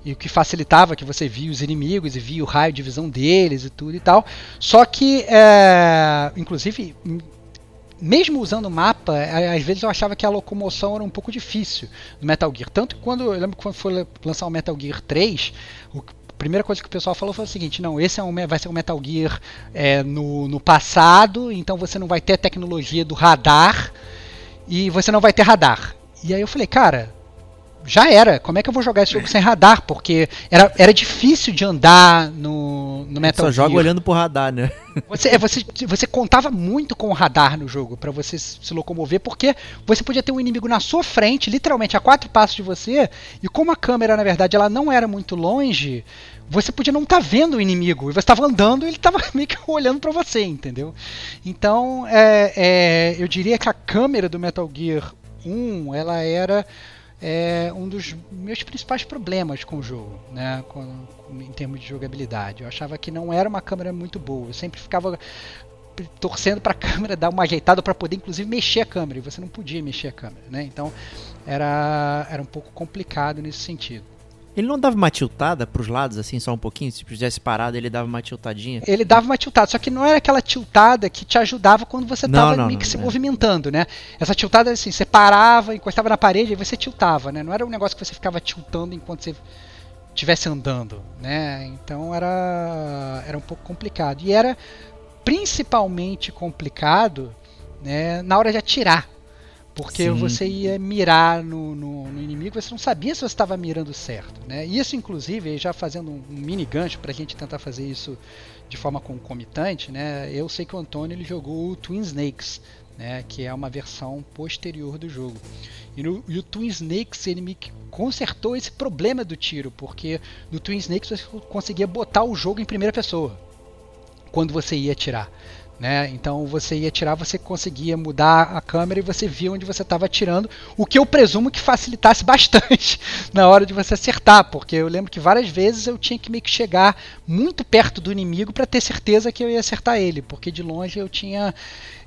e o que facilitava que você via os inimigos e via o raio de visão deles e tudo e tal. Só que, é, inclusive, mesmo usando o mapa, às vezes eu achava que a locomoção era um pouco difícil no Metal Gear. Tanto que quando eu lembro quando foi lançar o Metal Gear 3, o, a primeira coisa que o pessoal falou foi o seguinte: não, esse é um, vai ser um Metal Gear é, no, no passado, então você não vai ter a tecnologia do radar e você não vai ter radar. E aí eu falei, cara, já era. Como é que eu vou jogar esse jogo sem radar? Porque era, era difícil de andar no, no Metal Só Gear. joga olhando pro radar, né? Você, é, você, você contava muito com o radar no jogo para você se locomover, porque você podia ter um inimigo na sua frente, literalmente a quatro passos de você, e como a câmera, na verdade, ela não era muito longe, você podia não estar tá vendo o inimigo. E você estava andando e ele estava *laughs* meio que olhando para você, entendeu? Então, é, é, eu diria que a câmera do Metal Gear 1, ela era é um dos meus principais problemas com o jogo, né, com, em termos de jogabilidade. Eu achava que não era uma câmera muito boa. Eu sempre ficava torcendo para a *laughs* câmera dar uma ajeitada para poder inclusive mexer a câmera e você não podia mexer a câmera, né? Então era era um pouco complicado nesse sentido. Ele não dava uma tiltada pros lados, assim, só um pouquinho? Se tivesse parado, ele dava uma tiltadinha? Ele dava uma tiltada, só que não era aquela tiltada que te ajudava quando você estava meio que não, se é. movimentando, né? Essa tiltada, assim, você parava, encostava na parede e você tiltava, né? Não era um negócio que você ficava tiltando enquanto você estivesse andando, né? Então era, era um pouco complicado. E era principalmente complicado né, na hora de atirar. Porque Sim. você ia mirar no, no, no, inimigo, você não sabia se você estava mirando certo. Né? Isso, inclusive, já fazendo um, um mini gancho para a gente tentar fazer isso de forma concomitante, né? eu sei que o Antônio ele jogou o Twin Snakes né, que é uma versão posterior do jogo. E, no, e o Twin Snakes ele me consertou esse problema do tiro, porque no Twin Snakes você conseguia botar o jogo em primeira pessoa quando você ia atirar. Né? Então você ia atirar, você conseguia mudar a câmera e você via onde você estava atirando, o que eu presumo que facilitasse *laughs* bastante na hora de você acertar, porque eu lembro que várias vezes eu tinha que meio que chegar muito perto do inimigo para ter certeza que eu ia acertar ele, porque de longe eu tinha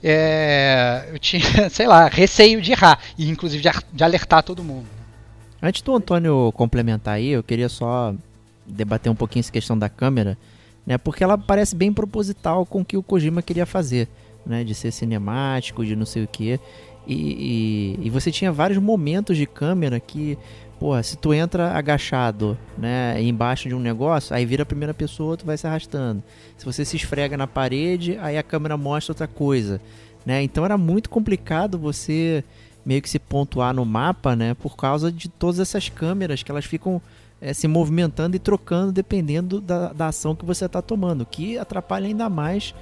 é, eu tinha, *laughs* sei lá, receio de errar e inclusive de alertar todo mundo. Antes do Antônio complementar aí, eu queria só debater um pouquinho essa questão da câmera né? Porque ela parece bem proposital com o que o Kojima queria fazer, né? De ser cinemático, de não sei o que. E, e, você tinha vários momentos de câmera que, pô, se tu entra agachado, né, embaixo de um negócio, aí vira a primeira pessoa, tu vai se arrastando. Se você se esfrega na parede, aí a câmera mostra outra coisa, né? Então era muito complicado você meio que se pontuar no mapa, né, por causa de todas essas câmeras que elas ficam é, se movimentando e trocando dependendo da, da ação que você está tomando, que atrapalha ainda mais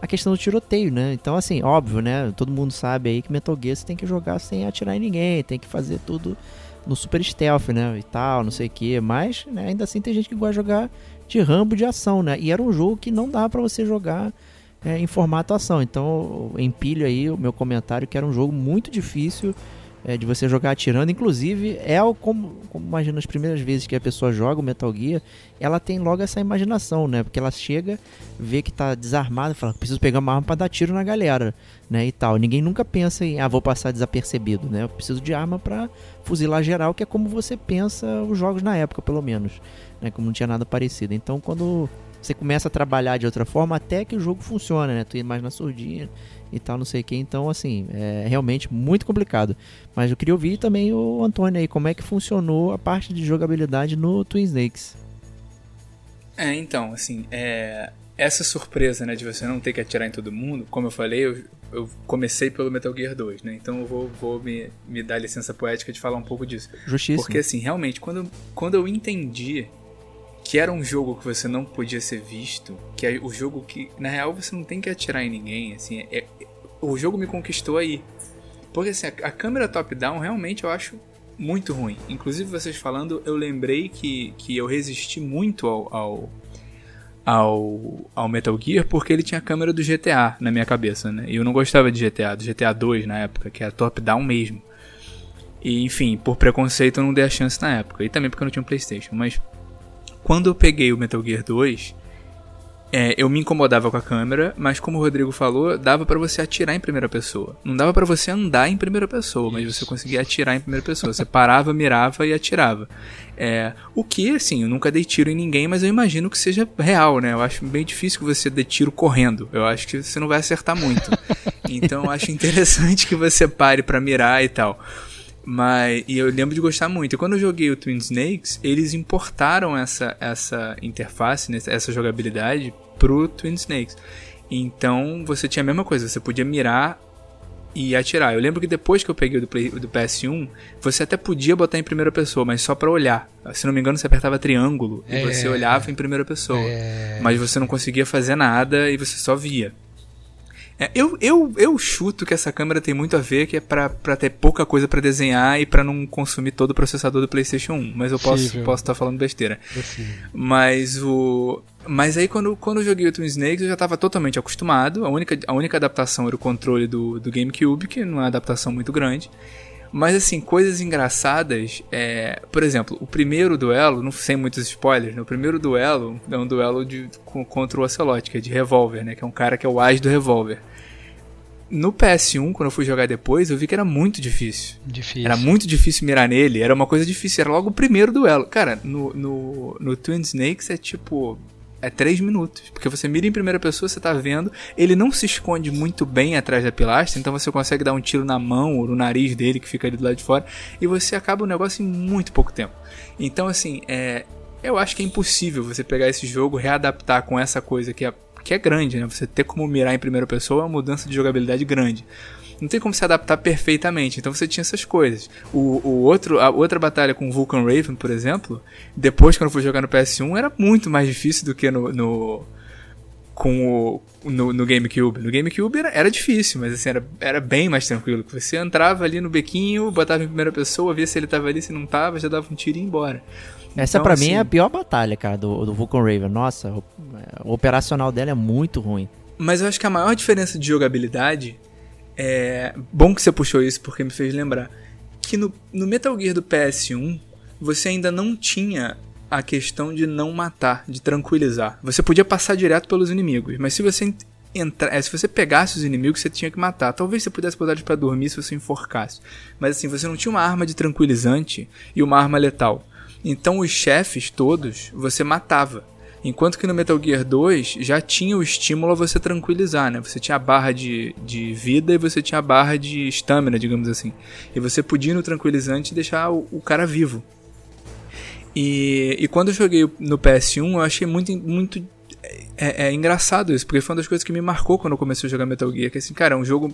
a questão do tiroteio, né? Então, assim, óbvio, né? Todo mundo sabe aí que Metal Gear você tem que jogar sem atirar em ninguém, tem que fazer tudo no super stealth, né? E tal, não sei o que. Mas, né, ainda assim tem gente que gosta de jogar de rambo de ação, né? E era um jogo que não dá para você jogar é, em formato ação. Então, empilho aí o meu comentário que era um jogo muito difícil é, de você jogar atirando. Inclusive, é como, como imagina as primeiras vezes que a pessoa joga o Metal Gear, ela tem logo essa imaginação, né? Porque ela chega, vê que tá desarmada, fala, preciso pegar uma arma para dar tiro na galera, né? E tal. Ninguém nunca pensa em, ah, vou passar desapercebido, né? Eu preciso de arma para fuzilar geral, que é como você pensa os jogos na época, pelo menos, né? Como não tinha nada parecido. Então, quando você começa a trabalhar de outra forma, até que o jogo funciona, né? Tu ir mais na surdinha e tal, não sei o que. Então, assim, é realmente muito complicado. Mas eu queria ouvir também o Antônio aí, como é que funcionou a parte de jogabilidade no Twin Snakes. É, então, assim, é... essa surpresa, né, de você não ter que atirar em todo mundo, como eu falei, eu, eu comecei pelo Metal Gear 2, né, então eu vou, vou me, me dar licença poética de falar um pouco disso. Justíssimo. Porque, assim, realmente, quando, quando eu entendi que era um jogo que você não podia ser visto, que é o jogo que, na real, você não tem que atirar em ninguém, assim, é, é o jogo me conquistou aí. Porque assim, a, a câmera top-down realmente eu acho muito ruim. Inclusive, vocês falando, eu lembrei que, que eu resisti muito ao, ao, ao, ao, Metal Gear porque ele tinha a câmera do GTA na minha cabeça, né? E eu não gostava de GTA, do GTA 2 na época, que era top-down mesmo. E enfim, por preconceito eu não dei a chance na época. E também porque eu não tinha um PlayStation. Mas quando eu peguei o Metal Gear 2, é, eu me incomodava com a câmera, mas como o Rodrigo falou, dava para você atirar em primeira pessoa. Não dava para você andar em primeira pessoa, mas você conseguia atirar em primeira pessoa. Você parava, mirava e atirava. É, o que, assim, eu nunca dei tiro em ninguém, mas eu imagino que seja real, né? Eu acho bem difícil que você dê tiro correndo. Eu acho que você não vai acertar muito. *laughs* Então eu acho interessante que você pare para mirar e tal. Mas, e eu lembro de gostar muito. E quando eu joguei o Twin Snakes, eles importaram essa, essa interface, né, essa jogabilidade pro Twin Snakes. Então você tinha a mesma coisa, você podia mirar e atirar. Eu lembro que depois que eu peguei o do, Play, do PS1, você até podia botar em primeira pessoa, mas só para olhar. Se não me engano, você apertava triângulo é, e você olhava em primeira pessoa. É, mas você não conseguia fazer nada e você só via. É, eu, eu, eu chuto que essa câmera tem muito a ver que é pra, pra ter pouca coisa para desenhar e para não consumir todo o processador do PlayStation 1. Mas eu posso estar posso tá falando besteira. Mas o. Mas aí quando, quando eu joguei o Twin Snakes eu já estava totalmente acostumado. A única, a única adaptação era o controle do, do GameCube, que não é uma adaptação muito grande. Mas assim, coisas engraçadas. É, por exemplo, o primeiro duelo, não sei muitos spoilers, né? o primeiro duelo é um duelo de, contra o Ocelot, que é de revólver, né? Que é um cara que é o as do revólver no PS1, quando eu fui jogar depois, eu vi que era muito difícil. Difícil. Era muito difícil mirar nele, era uma coisa difícil, era logo o primeiro duelo. Cara, no, no, no Twin Snakes é tipo. É 3 minutos. Porque você mira em primeira pessoa, você tá vendo. Ele não se esconde muito bem atrás da pilastra, então você consegue dar um tiro na mão ou no nariz dele que fica ali do lado de fora. E você acaba o negócio em muito pouco tempo. Então, assim, é, eu acho que é impossível você pegar esse jogo, readaptar com essa coisa que é que é grande, né? Você ter como mirar em primeira pessoa é uma mudança de jogabilidade grande. Não tem como se adaptar perfeitamente, então você tinha essas coisas. O, o outro, a outra batalha com Vulcan Raven, por exemplo, depois quando eu fui jogar no PS1, era muito mais difícil do que no, no com o, no, no GameCube. No GameCube era, era difícil, mas assim, era, era bem mais tranquilo. Você entrava ali no bequinho, botava em primeira pessoa, via se ele tava ali, se não tava, já dava um tiro e ia embora. Essa Então, pra assim, mim é a pior batalha, cara, do, do Vulcan Raven. Nossa, o, o operacional dela é muito ruim. Mas eu acho que a maior diferença de jogabilidade é. Bom que você puxou isso porque me fez lembrar. Que no, no Metal Gear do PS1, você ainda não tinha a questão de não matar, de tranquilizar. Você podia passar direto pelos inimigos, mas se você entrar, se você pegasse os inimigos, você tinha que matar. Talvez você pudesse botar eles pra dormir se você enforcasse. Mas assim, você não tinha uma arma de tranquilizante e uma arma letal. Então os chefes todos você matava. Enquanto que no Metal Gear 2 já tinha o estímulo a você tranquilizar, né? Você tinha a barra de, de vida e você tinha a barra de estamina, digamos assim. E você podia ir no tranquilizante e deixar o, o cara vivo. E, e quando eu joguei no PS1, eu achei muito, muito é, é engraçado isso, porque foi uma das coisas que me marcou quando eu comecei a jogar Metal Gear. Que assim, cara, é um jogo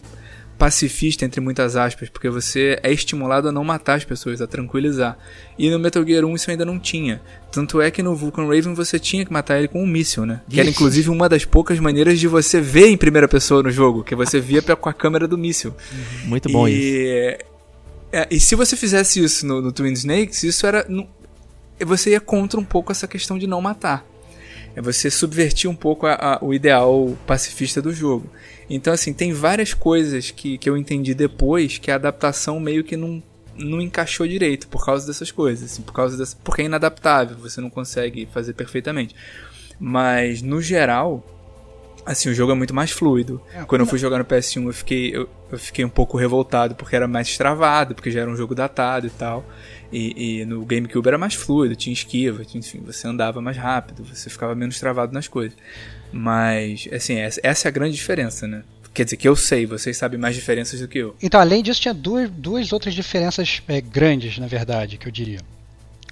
pacifista, entre muitas aspas, porque você é estimulado a não matar as pessoas, a tranquilizar. E no Metal Gear 1 isso ainda não tinha. Tanto é que no Vulcan Raven você tinha que matar ele com um míssil, né? Que era inclusive uma das poucas maneiras de você ver em primeira pessoa no jogo, que você via com a câmera do míssil. Muito bom e... isso. É, e se você fizesse isso no, no Twin Snakes, isso era. não- Você ia contra um pouco essa questão de não matar. É você subvertir um pouco a- a- o ideal pacifista do jogo. Então, assim, tem várias coisas que, que eu entendi depois que a adaptação meio que não, não encaixou direito por causa dessas coisas. Assim, por causa dessa, porque é inadaptável, você não consegue fazer perfeitamente. Mas, no geral, assim, o jogo é muito mais fluido. É, Quando eu fui jogar no PS1, eu fiquei, eu, eu fiquei um pouco revoltado porque era mais travado, porque já era um jogo datado e tal. E, e no GameCube era mais fluido, tinha esquiva, tinha- enfim, você andava mais rápido, você ficava menos travado nas coisas. Mas, assim, essa, é a grande diferença, né? Quer dizer, que eu sei, vocês sabem mais diferenças do que eu. Então, além disso, tinha duas, duas outras diferenças é, grandes, na verdade, que eu diria.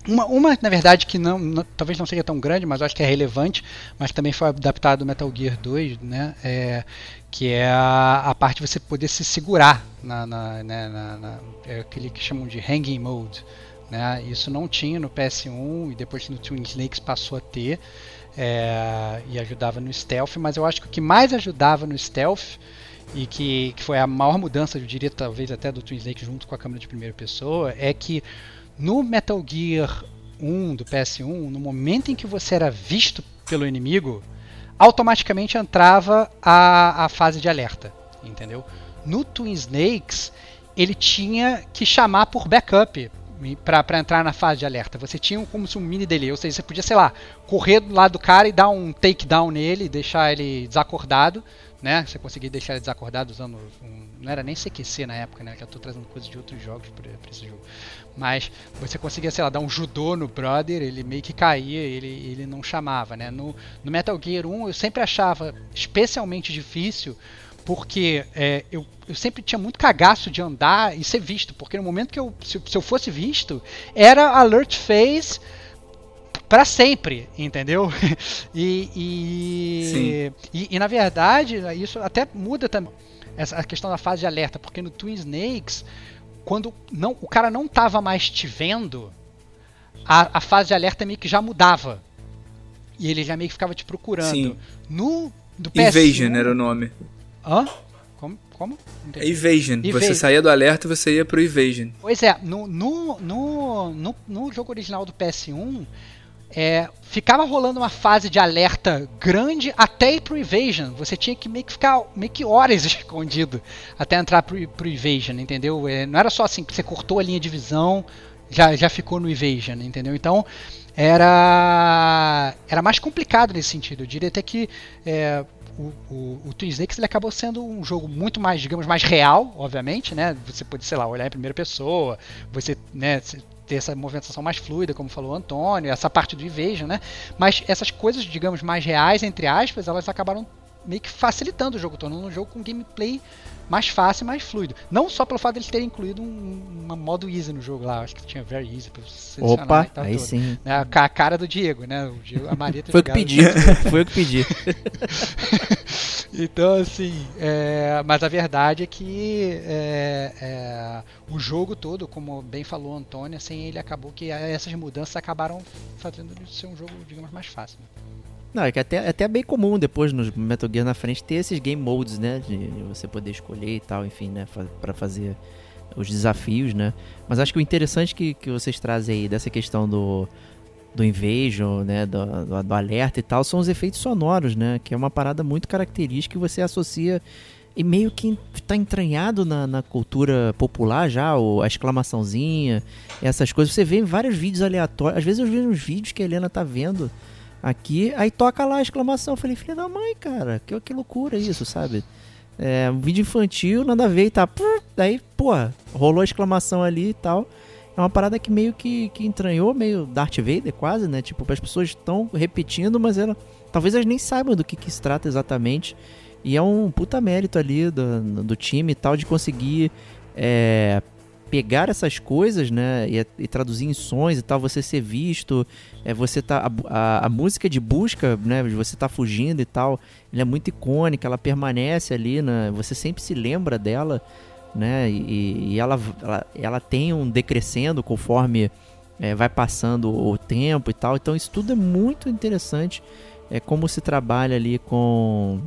Uma, uma, na verdade, que não, não- talvez não seja tão grande, mas acho que é relevante, mas também foi adaptado do Metal Gear 2, né? É, que é a, a parte de você poder se segurar na, na, né, na- na- é aquele que chamam de hanging mode. Né? Isso não tinha no PS1 e depois no Twin Snakes passou a ter é, e ajudava no stealth, mas eu acho que o que mais ajudava no stealth e que, que foi a maior mudança, eu diria talvez até do Twin Snake junto com a câmera de primeira pessoa, é que no Metal Gear 1 do PS1, no momento em que você era visto pelo inimigo, automaticamente entrava a, a fase de alerta, entendeu? No Twin Snakes, ele tinha que chamar por backup para entrar na fase de alerta. Você tinha como se um mini delay, ou seja, você podia, sei lá, correr do lado do cara e dar um takedown nele, deixar ele desacordado, né? Você conseguia deixar ele desacordado usando um, não era nem CQC na época, né? Já estou trazendo coisas de outros jogos para esse jogo. Mas você conseguia, sei lá, dar um judô no brother, ele meio que caía, ele, ele não chamava, né? No, no Metal Gear 1 eu sempre achava especialmente difícil porque é, eu, eu sempre tinha muito cagaço de andar e ser visto, porque no momento que eu, se, se eu fosse visto, era alert phase para sempre, entendeu? *laughs* e, e, e, e, na verdade, isso até muda também essa a questão da fase de alerta, porque no Twin Snakes, quando não, o cara não tava mais te vendo, a, a fase de alerta meio que já mudava. E ele já meio que ficava te procurando. Sim. No do PS1, Evasion era o nome. Hã? Como? Como? Entendi. Evasion. Você Evasion. saía do alerta e você ia pro Evasion. Pois é, no, no, no, no, no jogo original do PS1, é, ficava rolando uma fase de alerta grande até ir pro Evasion. Você tinha que meio que ficar meio que horas *laughs* escondido até entrar pro, pro Evasion, entendeu? É, não era só assim que você cortou a linha de visão, já, já ficou no Evasion, entendeu? Então era era mais complicado nesse sentido. Eu diria até que é, o, o, o Twin Snakes ele acabou sendo um jogo muito mais, digamos, mais real, obviamente, né? Você pode, sei lá, olhar em primeira pessoa, você, né, ter essa movimentação mais fluida, como falou o Antônio, essa parte do Evasion, né? Mas essas coisas, digamos, mais reais, entre aspas, elas acabaram meio que facilitando o jogo, tornando um jogo com gameplay mais fácil e mais fluido. Não só pelo fato de eles terem incluído um, um modo easy no jogo lá, acho que tinha very easy pra você Opa, e tal aí sim. Né, a, cara do Diego, né? O Diego, a *laughs* *laughs* Foi o que pedi. Foi o que pedi. então, assim, é, mas a verdade é que é, é, o jogo todo, como bem falou o Antônio, assim, ele acabou que essas mudanças acabaram fazendo ele ser um jogo, digamos, mais fácil. né? Não, é que até, é até bem comum depois nos Metal Gear na frente ter esses game modes, né? De você poder escolher e tal, enfim, né? Pra fazer os desafios, né? Mas acho que o interessante que, que vocês trazem aí dessa questão do, do invasion, né? Do, do, do alerta e tal, são os efeitos sonoros, né? Que é uma parada muito característica que você associa e meio que está entranhado na, na, cultura popular já, o, a exclamaçãozinha, essas coisas. Você vê em vários vídeos aleatórios. Às vezes eu vejo uns vídeos que a Helena tá vendo aqui, aí toca lá a exclamação. Eu falei, filha da mãe, cara, que, que loucura isso, sabe? É, um vídeo infantil, nada a ver e tá. Daí, pô, rolou a exclamação ali e tal. É uma parada que meio que, que entranhou, meio Darth Vader quase, né? Tipo, as pessoas estão repetindo, mas ela, talvez elas nem saibam do que, que se trata exatamente. E é um puta mérito ali do, do time e tal de conseguir é, pegar essas coisas, né, e, e, traduzir em sons e tal, você ser visto, é, você tá a, a, a, música de busca, né, você tá fugindo e tal, ela é muito icônica, ela permanece ali, né, você sempre se lembra dela, né, e, e ela, ela, ela tem um decrescendo conforme é, vai passando o tempo e tal, então isso tudo é muito interessante, é como se trabalha ali com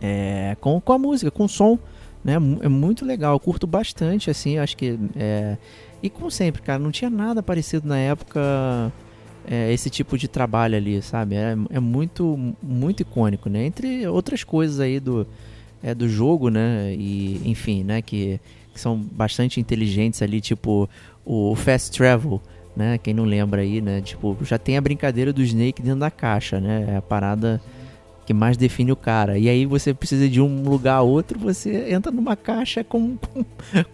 é, com, com a música, com o som, né? É muito legal, eu curto bastante, assim, acho que é... E como sempre, cara, não tinha nada parecido na época é, esse tipo de trabalho ali, sabe? É, é, muito, muito icônico, né? Entre outras coisas aí do, é, do jogo, né? E, enfim, né? Que, que são bastante inteligentes ali, tipo o Fast Travel, né? Quem não lembra aí, né? Tipo, já tem a brincadeira do Snake dentro da caixa, né? É a parada que mais define o cara. E aí você precisa de um lugar a outro, você entra numa caixa com, com,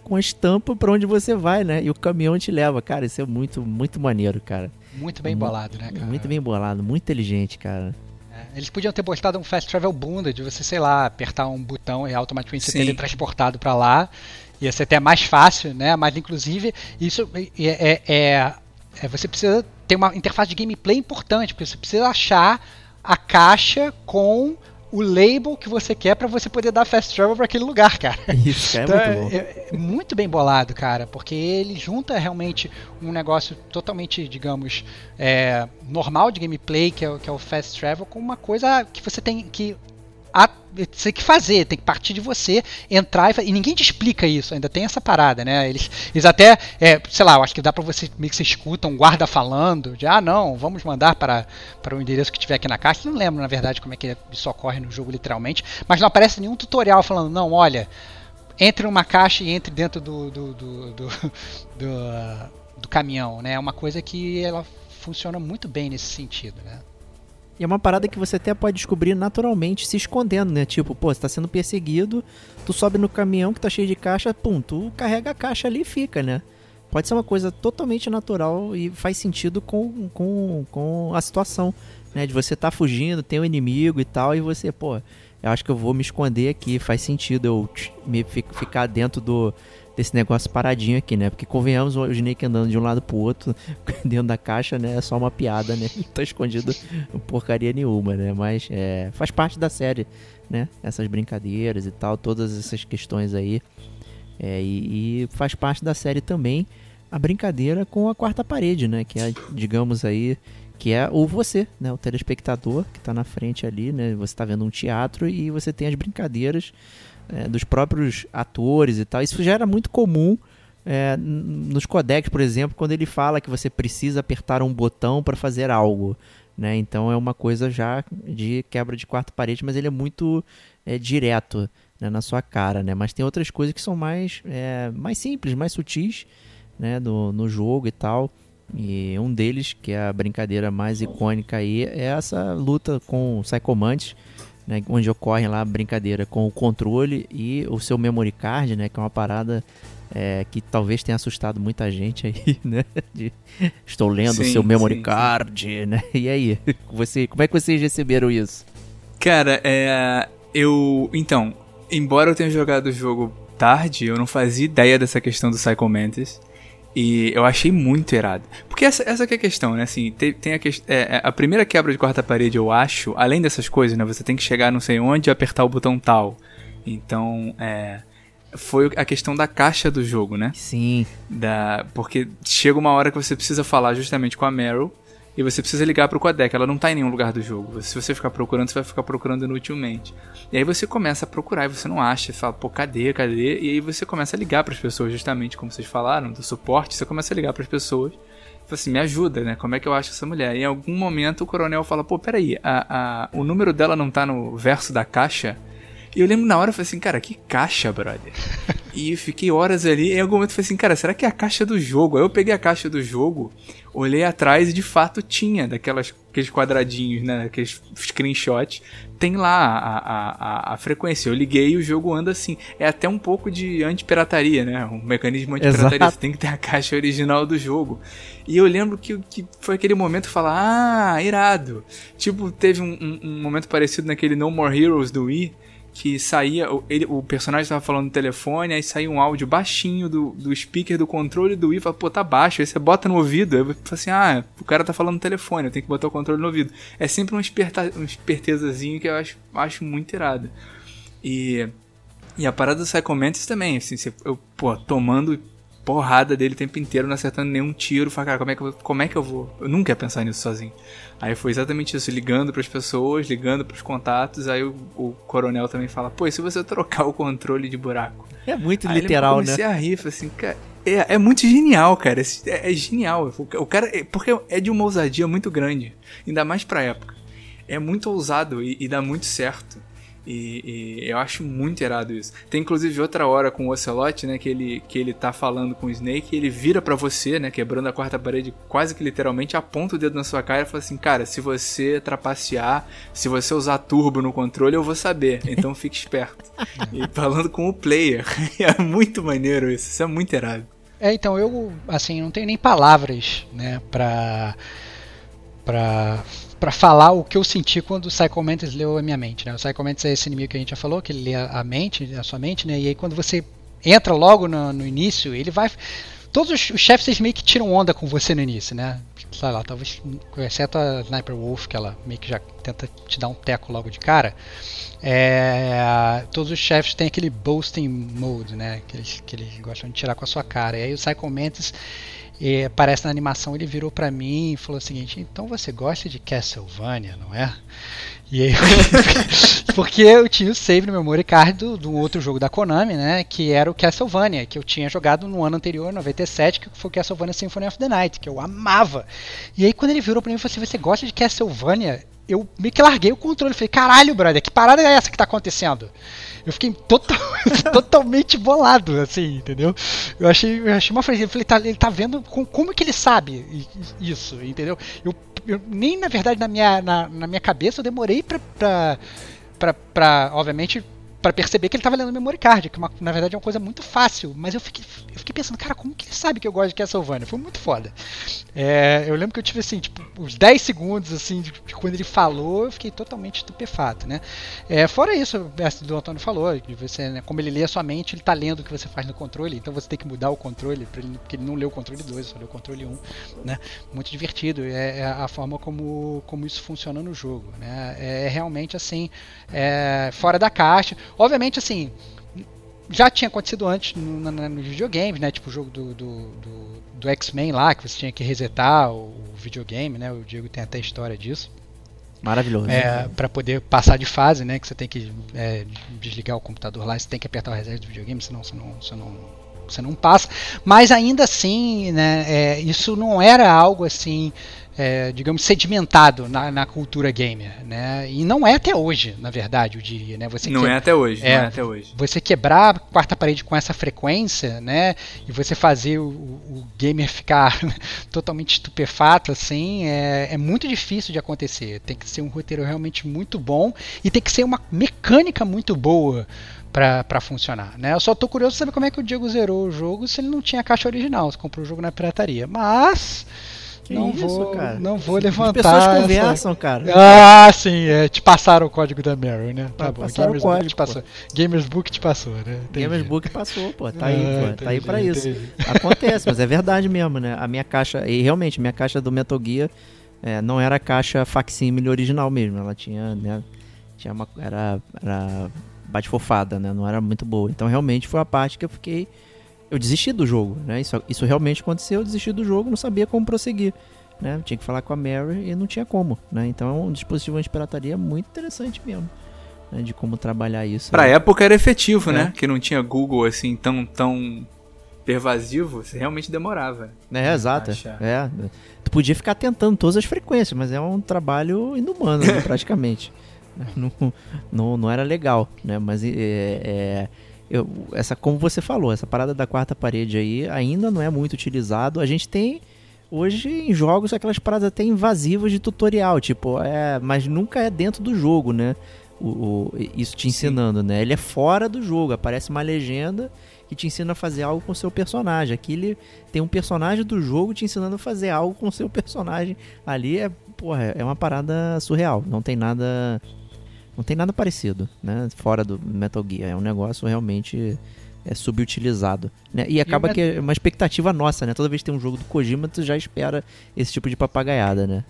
com a estampa para onde você vai, né? E o caminhão te leva. Cara, isso é muito, muito maneiro, cara. Muito bem bolado, né, cara? Muito bem bolado, muito inteligente, cara. É, eles podiam ter postado um Fast Travel Bunda, de você, sei lá, apertar um botão e automaticamente ser teletransportado para lá. Ia ser até mais fácil, né? Mas, inclusive, isso é, é, é, é você precisa ter uma interface de gameplay importante, porque você precisa achar a caixa com o label que você quer para você poder dar fast travel para aquele lugar, cara. Isso, é então, muito bom. É, é, muito bem bolado, cara, porque ele junta realmente um negócio totalmente, digamos, é, normal de gameplay, que é, que é o fast travel, com uma coisa que você tem que a, tem que fazer, tem que partir de você, entrar e, e ninguém te explica isso, ainda tem essa parada, né? Eles, eles até, é, sei lá, eu acho que dá pra você, meio que você escuta um guarda falando, de ah não, vamos mandar para, para o endereço que tiver aqui na caixa. Não lembro, na verdade, como é que isso ocorre no jogo literalmente, mas não aparece nenhum tutorial falando, não, olha, entre numa caixa e entre dentro do, do, do, do, *laughs* do, do caminhão, né? É uma coisa que ela funciona muito bem nesse sentido, né? E é uma parada que você até pode descobrir naturalmente se escondendo, né? Tipo, pô, você tá sendo perseguido, tu sobe no caminhão que tá cheio de caixa, pum, tu carrega a caixa ali e fica, né? Pode ser uma coisa totalmente natural e faz sentido com, com, com a situação, né? De você tá fugindo, tem um inimigo e tal, e você, pô, eu acho que eu vou me esconder aqui, faz sentido eu me ficar dentro do, desse negócio paradinho aqui, né? Porque convenhamos, o Snake andando de um lado pro outro, *laughs* dentro da caixa, né? É só uma piada, né? Não *laughs* tá escondido porcaria nenhuma, né? Mas é, faz parte da série, né? Essas brincadeiras e tal, todas essas questões aí. É, e, e, faz parte da série também a brincadeira com a quarta parede, né? Que é, digamos aí, que é o você, né? O telespectador que tá na frente ali, né? Você tá vendo um teatro e você tem as brincadeiras é, dos próprios atores e tal. Isso já era muito comum é, nos codecs, por exemplo, quando ele fala que você precisa apertar um botão para fazer algo. Né? Então é uma coisa já de quebra de quarta parede, mas ele é muito é, direto né, na sua cara. Né? Mas tem outras coisas que são mais, é, mais simples, mais sutis né, no, no jogo e tal. E um deles, que é a brincadeira mais icônica aí, é essa luta com Psychomantis, né, onde ocorre lá a brincadeira com o controle e o seu memory card, né, que é uma parada é, que talvez tenha assustado muita gente aí, *laughs* né? De, estou lendo o seu memory sim, card, sim. né? E aí, *laughs* você, como é que vocês receberam isso? Cara, é, eu, então, embora eu tenha jogado o jogo tarde, eu não fazia ideia dessa questão do Psycho Mantis. E eu achei muito irado. Porque essa, essa é a questão, né? Assim, tem, tem a, que, é, é, a primeira quebra de quarta parede, eu acho, além dessas coisas, né? Você tem que chegar não sei onde e apertar o botão tal. Então, é. Foi a questão da caixa do jogo, né? Sim. Da, porque chega uma hora que você precisa falar justamente com a Meryl. E você precisa ligar pro codec. Ela não tá em nenhum lugar do jogo. Se você ficar procurando, você vai ficar procurando inutilmente. E aí você começa a procurar e você não acha. Fala, pô, cadê, cadê? E aí você começa a ligar para as pessoas, justamente como vocês falaram, do suporte. Você começa a ligar para as pessoas. Fala assim, me ajuda, né? Como é que eu acho essa mulher? E em algum momento o coronel fala, pô, peraí, a, a, o número dela não tá no verso da caixa? E eu lembro na hora, eu falei assim, cara, que caixa, brother. *laughs* e fiquei horas ali, e em algum momento eu falei assim, cara, será que é a caixa do jogo? Aí eu peguei a caixa do jogo, olhei atrás e de fato tinha daquelas aqueles quadradinhos, né? Aqueles screenshots. Tem lá a, a, a, a frequência. Eu liguei e o jogo anda assim. É até um pouco de anti-pirataria, né? Um mecanismo anti-pirataria. Você tem que ter a caixa original do jogo. E eu lembro que, que foi aquele momento falar, ah, irado. Tipo, teve um, um, um momento parecido naquele No More Heroes do Wii que saía, ele, o personagem estava falando no telefone, aí saía um áudio baixinho do, do speaker do controle do Wii, fala, pô, tá baixo, aí você bota no ouvido, aí fala assim, ah, o cara tá falando no telefone, eu tenho que botar o controle no ouvido. É sempre um, esperta, um espertezazinho que eu acho, acho muito irado. E, e a parada do Psycho Mantis também, assim, você, eu, pô, tomando porrada dele o tempo inteiro, não acertando nenhum tiro. Falei, cara, como é que eu, como é que eu vou? Eu nunca ia pensar nisso sozinho. Aí foi exatamente isso, ligando para as pessoas, ligando para os contatos. Aí o, o, coronel também fala: pô, e se você *laughs* trocar o controle de buraco? É muito aí literal, né? Eu a rir, assim, cara. É, é muito genial, cara. É, é genial. O cara. É, porque é de uma ousadia muito grande. Ainda mais pra época. É muito ousado e, e dá muito certo. E, e, eu acho muito irado isso. Tem inclusive outra hora com o Ocelot, né? Que ele, que ele tá falando com o Snake e ele vira para você, né? Quebrando a quarta parede, quase que literalmente, aponta o dedo na sua cara e fala assim: Cara, se você trapacear, se você usar turbo no controle, eu vou saber. Então fique esperto. e falando com o player. *laughs* é muito maneiro isso. Isso é muito irado. É, então eu, assim, não tenho nem palavras, né? Pra. Pra para falar o que eu senti quando o Psycho Mantis leu a minha mente, né? O Psycho Mantis é esse inimigo que a gente já falou, que ele lê a mente, a sua mente, né? E aí quando você entra logo no, no início, ele vai todos os, os chefes eles meio que tiram onda com você no início, né? Sei lá, talvez exceto a Sniper Wolf, que ela meio que já tenta te dar um teco logo de cara. É, todos os chefes têm aquele boasting mode, né? Que eles, que eles gostam de tirar com a sua cara. E aí o Psycho Mantis e parece na animação ele virou para mim e falou o seguinte: então você gosta de Castlevania, não é? E aí, *laughs* porque eu tinha o save no memory card do, do outro jogo da Konami, né? Que era o Castlevania, que eu tinha jogado no ano anterior, 97, que foi o Castlevania Symphony of the Night, que eu amava. E aí quando ele virou para mim e falou assim: você gosta de Castlevania? Eu meio que larguei o controle. Falei, caralho, brother, que parada é essa que tá acontecendo? Eu fiquei total, *laughs* totalmente bolado, assim, entendeu? Eu achei, eu achei uma frase. Eu falei, tá, ele tá vendo com, como que ele sabe isso, entendeu? Eu, eu, nem na verdade na minha, na, na minha cabeça eu demorei pra, pra, pra, pra obviamente, para perceber que ele estava lendo memory card, que uma, na verdade é uma coisa muito fácil. Mas eu fiquei, eu fiquei pensando, cara, como que ele sabe que eu gosto de Castlevania? Foi muito foda. É, eu lembro que eu tive assim, tipo, uns 10 segundos assim, de, de quando ele falou, eu fiquei totalmente estupefato, né? É, fora isso, o do Antônio falou, de você, né, como ele lê a sua mente, ele está lendo o que você faz no controle, então você tem que mudar o controle, ele, porque ele não leu o controle 2, só leu o controle 1, né? Muito divertido, é, é, a forma como, como isso funciona no jogo, né? É, é realmente assim, é, fora da caixa. Obviamente, assim, já tinha acontecido antes no, no, no videogame, né? Tipo o jogo do, do, do, do X-Men lá, que você tinha que resetar o, o, videogame, né? O Diego tem até história disso. Maravilhoso. É, para poder passar de fase, né? Que você tem que é, desligar o computador lá, você tem que apertar o reset do videogame, senão você não, você não, você não passa. Mas ainda assim, né? É, isso não era algo assim é, digamos, sedimentado na, na, cultura gamer, né? E não é até hoje, na verdade, eu diria, né? Você não que... é até hoje, é, não é até hoje. Você quebrar a quarta parede com essa frequência, né? E você fazer o, o gamer ficar *laughs* totalmente estupefato, assim, é, é muito difícil de acontecer. Tem que ser um roteiro realmente muito bom e tem que ser uma mecânica muito boa para funcionar. Né? Eu só tô curioso saber como é que o Diego zerou o jogo se ele não tinha a caixa original, se comprou o jogo na pirataria. Mas que não isso, vou, cara? Não vou levantar. As pessoas conversam, essa... cara. Ah, sim, é, te passaram o código da Mary, né? Tá, bom. Gamers o código, te passou. Gamers Book te passou, né? Entendi. Gamers Book passou, pô. Tá aí, ah, pô. Entendi, tá aí pra isso. Entendi. *laughs* Acontece, mas é verdade mesmo, né? A minha caixa, e realmente, minha caixa do Metal Gear é, não era a caixa facsímile original mesmo. Ela tinha, né? Tinha uma. Era. era bate-fofada, né? Não era muito boa. Então realmente foi a parte que eu fiquei eu desisti do jogo, né? Isso, isso realmente aconteceu, eu desisti do jogo, não sabia como prosseguir. né? Tinha que falar com a Mary e não tinha como, né? Então é um dispositivo anti-pirataria muito interessante mesmo. Né? De como trabalhar isso. Pra né? época era efetivo, É. né? Que não tinha Google assim tão, tão pervasivo, você realmente demorava. É, exato. É. Tu podia ficar tentando todas as frequências, mas é um trabalho inumano, né, *laughs* praticamente. não, não, não era legal, né? Mas é, é, eu, essa, como você falou, essa parada da quarta parede aí ainda não é muito utilizado. A gente tem hoje em jogos aquelas paradas até invasivas de tutorial, tipo, é, mas nunca é dentro do jogo, né? O, o- isso te ensinando, né? Ele é fora do jogo, aparece uma legenda que te ensina a fazer algo com o seu personagem. Aqui ele tem um personagem do jogo te ensinando a fazer algo com o seu personagem. Ali é, porra, é uma parada surreal. Não tem nada. Não tem nada parecido, né? Fora do Metal Gear. É um negócio realmente é, subutilizado. Né? E acaba Met- que é uma expectativa nossa, né? Toda vez que tem um jogo do Kojima, tu já espera esse tipo de papagaiada, né?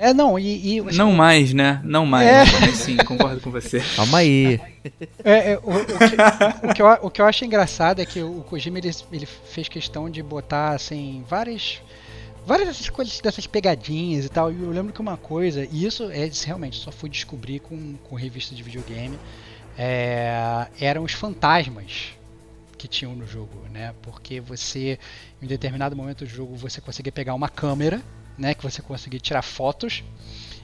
É, não, e. e Não mais, né? Não mais. É. Mas sim, concordo com você. *laughs* Calma aí. É, é, o, o que, o que eu, o que eu acho engraçado é que o Kojima ele, ele fez questão de botar assim várias várias dessas coisas dessas pegadinhas e tal. E eu lembro que uma coisa, e isso é realmente só fui descobrir com, com revista de videogame, é, eram os fantasmas que tinham no jogo, né? Porque você em determinado momento do jogo você conseguia pegar uma câmera, né, que você conseguia tirar fotos.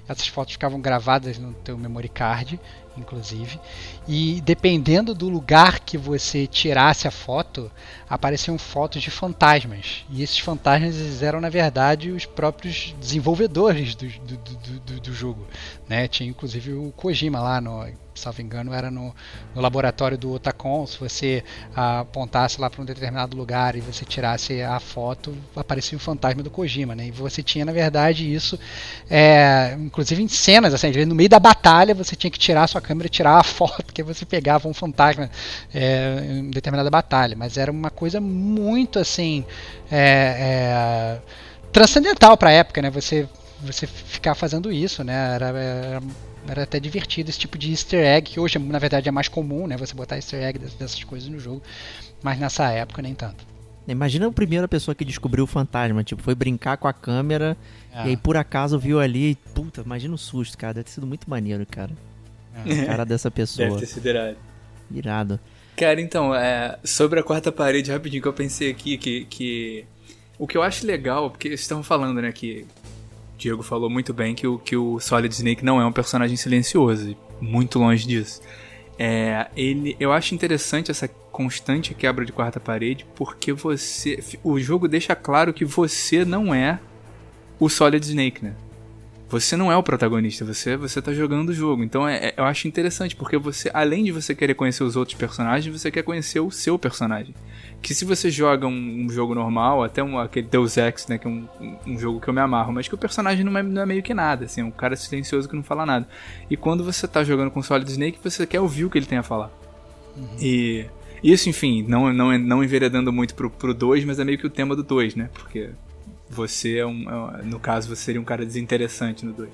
Essas fotos ficavam gravadas no teu memory card, inclusive. E dependendo do lugar que você tirasse a foto, apareciam fotos de fantasmas. E esses fantasmas eram, na verdade, os próprios desenvolvedores do, do, do, do- do jogo. Né? Tinha inclusive o Kojima lá, no, salvo engano, era no, no laboratório do Otacon. Se você ah, apontasse lá para um determinado lugar e você tirasse a foto, aparecia o fantasma do Kojima. Né? E você tinha, na verdade, isso, é, inclusive em cenas, assim, no meio da batalha você tinha que tirar a sua câmera e tirar a *laughs* foto, porque você pegava um fantasma é, em determinada batalha. Mas era uma coisa muito assim. é, é, transcendental para a época, né? Você, você ficar fazendo isso, né? Era, era, era até divertido esse tipo de easter egg, que hoje na verdade é mais comum, né? Você botar easter egg dessas, dessas coisas no jogo, mas nessa época nem tanto. Imagina a primeira pessoa que descobriu o fantasma, tipo, foi brincar com a câmera É. e aí por acaso viu ali e, puta, imagina o susto, cara. Deve ter sido muito maneiro, cara. É. A cara dessa pessoa. Deve ter sido irado. Irado. Cara, então, é, sobre a quarta parede, rapidinho, que eu pensei aqui que, que. O que eu acho legal, porque vocês estão falando, né, que. Diego falou muito bem que o, que o Solid Snake não é um personagem silencioso, muito longe disso. É, ele, eu acho interessante essa constante quebra de quarta parede, porque você. O jogo deixa claro que você não é o Solid Snake, né? Você não é o protagonista, você você tá jogando o jogo. Então é, é- eu acho interessante, porque você, além de você querer conhecer os outros personagens, você quer conhecer o seu personagem. Que se você joga um, um jogo normal, até um, aquele Deus Ex, né, que é um, um- jogo que eu me amarro, mas que o personagem não é, não é meio que nada, assim, é um cara silencioso que não fala nada. E quando você tá jogando com Solid Snake, você quer ouvir o que ele tem a falar. E isso, enfim, não, não, não enveredando muito pro, pro 2, mas é meio que o tema do 2, né? Porque você é um. é um- No caso, você seria um cara desinteressante no 2.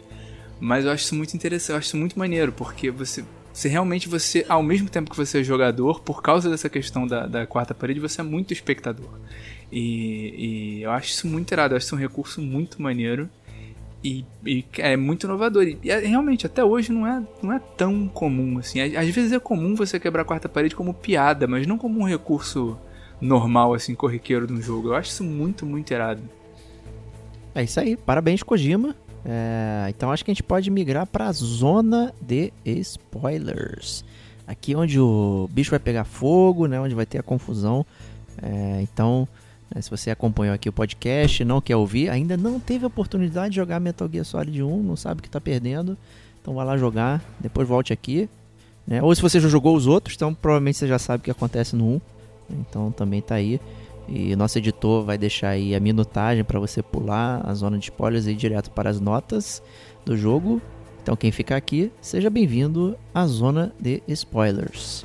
Mas eu acho isso muito interessante, eu acho isso muito maneiro, porque você. Você realmente, você, ao mesmo tempo que você é jogador, por causa dessa questão da, da quarta parede, você é muito espectador. E, e eu acho isso muito irado, eu acho isso um recurso muito maneiro. E, e é muito inovador. E, é- realmente, até hoje não é, não é tão comum assim. Às, às vezes é comum você quebrar a quarta parede como piada, mas não como um recurso normal, assim, corriqueiro de um jogo. Eu acho isso muito, muito irado. É isso aí, parabéns Kojima. É, então acho que a gente pode migrar para a zona de spoilers. Aqui onde o bicho vai pegar fogo, né? Onde vai ter a confusão. É, então, né, se você acompanhou aqui o podcast, não quer ouvir, ainda não teve a oportunidade de jogar Metal Gear Solid 1, não sabe que tá perdendo, então vai lá jogar, depois volte aqui. Né? Ou se você já jogou os outros, então provavelmente você já sabe o que acontece no 1. Então também tá aí. E nosso editor vai deixar aí a minutagem para você pular a zona de spoilers e ir direto para as notas do jogo. Então quem ficar aqui, seja bem-vindo à zona de spoilers.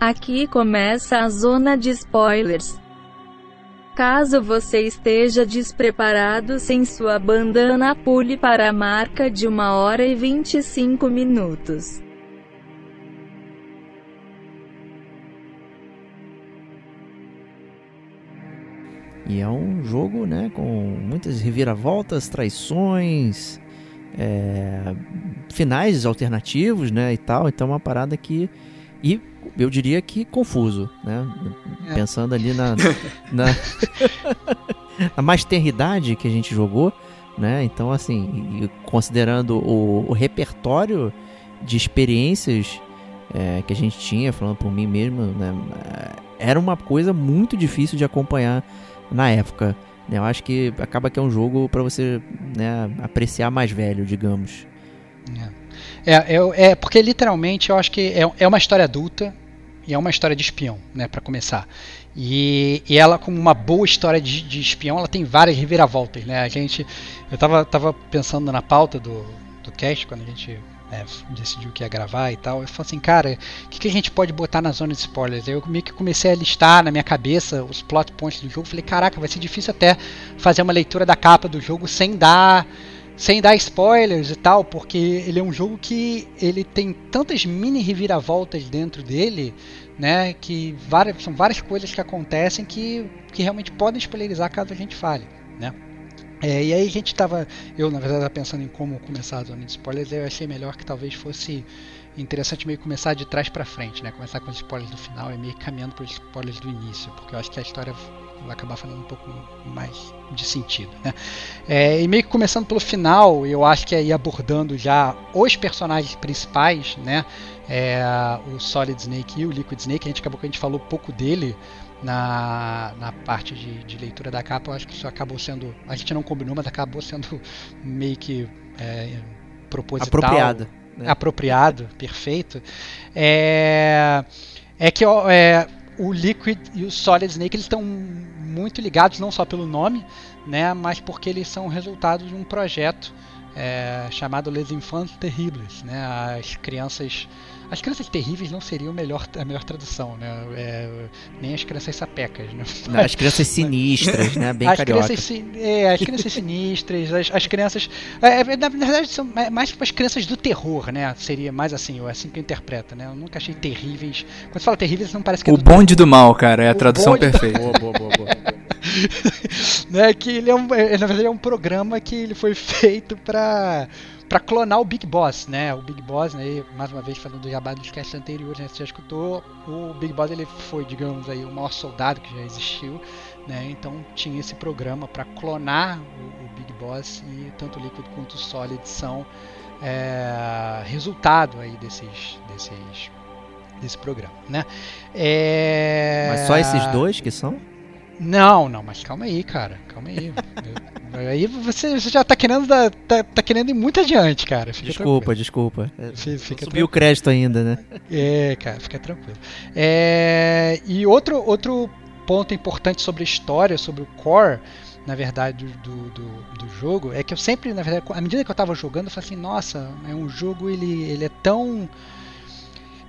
Aqui começa a zona de spoilers. Caso você esteja despreparado sem sua bandana, pule para a marca de 1 hora e 25 minutos. E é um jogo, né, com muitas reviravoltas, traições, é, finais alternativos, né, e tal. Então é uma parada que e eu diria que confuso, né? É. Pensando ali na na, *laughs* na mais tenridade que a gente jogou, né? Então assim, considerando o, o repertório de experiências é, que a gente tinha, falando por mim mesmo, né? Era uma coisa muito difícil de acompanhar na época. né? Eu acho que acaba que é um jogo para você né, apreciar mais velho, digamos. É, é, é, porque literalmente eu acho que é, é uma história adulta e é uma história de espião, né, para começar. E, e ela, como uma boa história de, de espião, ela tem várias reviravoltas, né? A gente, eu tava, tava pensando na pauta do, do cast quando a gente é, decidiu que ia gravar e tal. Eu falei assim, cara, o que, que a gente pode botar na zona de spoilers? Eu meio que comecei a listar na minha cabeça os plot points do jogo. Falei, caraca, vai ser difícil até fazer uma leitura da capa do jogo sem dar sem dar spoilers e tal, porque ele é um jogo que ele tem tantas mini reviravoltas dentro dele, né, que várias, são várias coisas que acontecem que, que realmente podem spoilerizar caso a gente fale, né. É, e aí a gente estava, eu na verdade estava pensando em como começar a zona de spoilers, eu achei melhor que talvez fosse interessante meio começar de trás para frente, né, começar com os spoilers do final e meio caminhando para os spoilers do início, porque eu acho que a história vai acabar fazendo um pouco mais de sentido. Né? É, e meio que começando pelo final, eu acho que aí abordando já os personagens principais, né? É, o Solid Snake e o Liquid Snake, a gente acabou que a gente falou pouco dele na, na parte de, de leitura da capa, eu acho que isso acabou sendo. A gente não combinou, mas acabou sendo *laughs* meio que é, proposital. Apropriado. Né? Apropriado, perfeito. É, é que é, o Liquid e o Solid Snake eles estão muito ligados não só pelo nome, né, mas porque eles são resultado de um projeto é, chamado Les Enfants Terribles, né, as crianças as crianças terríveis não seriam melhor, a melhor tradução, né? É, nem as crianças sapecas, né? Não, as crianças sinistras, né? Bem as carioca. Crianças, é, as crianças *laughs* sinistras, as, as crianças. É, na verdade, são mais para as crianças do terror, né? Seria mais assim, ou é assim que eu interpreto, né? Eu nunca achei terríveis. Quando você fala terríveis, não parece que é O do bonde do mal, cara, é a O tradução do- perfeita. *laughs* Boa, boa, boa, boa. né, que ele é um, é, na verdade é um programa que ele foi *laughs* feito para para clonar o Big Boss, né? O Big Boss, né, mais uma vez falando do jabá dos casts anteriores, né, você já escutou, o Big Boss ele foi, digamos aí, o maior soldado que já existiu, né? Então tinha esse programa para clonar o, o Big Boss e tanto o Liquid quanto o Solid são é, resultado aí desses desses desse programa, né? É... Mas só esses dois que são? Não, não, mas calma aí, cara. Calma aí. Aí você, você já tá querendo, dar- tá, tá querendo ir muito adiante, cara. Fica Desculpa, desculpa. É, tranquilo. Fica Subiu o crédito ainda, né? é, cara, fica tranquilo. É, e outro, outro ponto importante sobre a história, sobre o core, na verdade, do, do, do- do jogo, é que eu sempre, na verdade, à medida que eu tava jogando, eu falei assim, nossa, é um jogo, ele, ele é tão.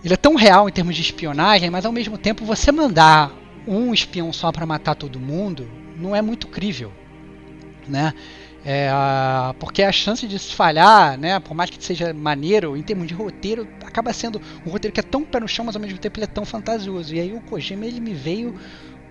Ele é tão real em termos de espionagem, mas ao mesmo tempo você mandar um espião só pra matar todo mundo não é muito crível, né? É, porque a chance de se falhar, né, por mais que seja maneiro, em termos de roteiro, acaba sendo um roteiro que é tão pé no chão, mas ao mesmo tempo ele é tão fantasioso. E aí o Kojima ele me veio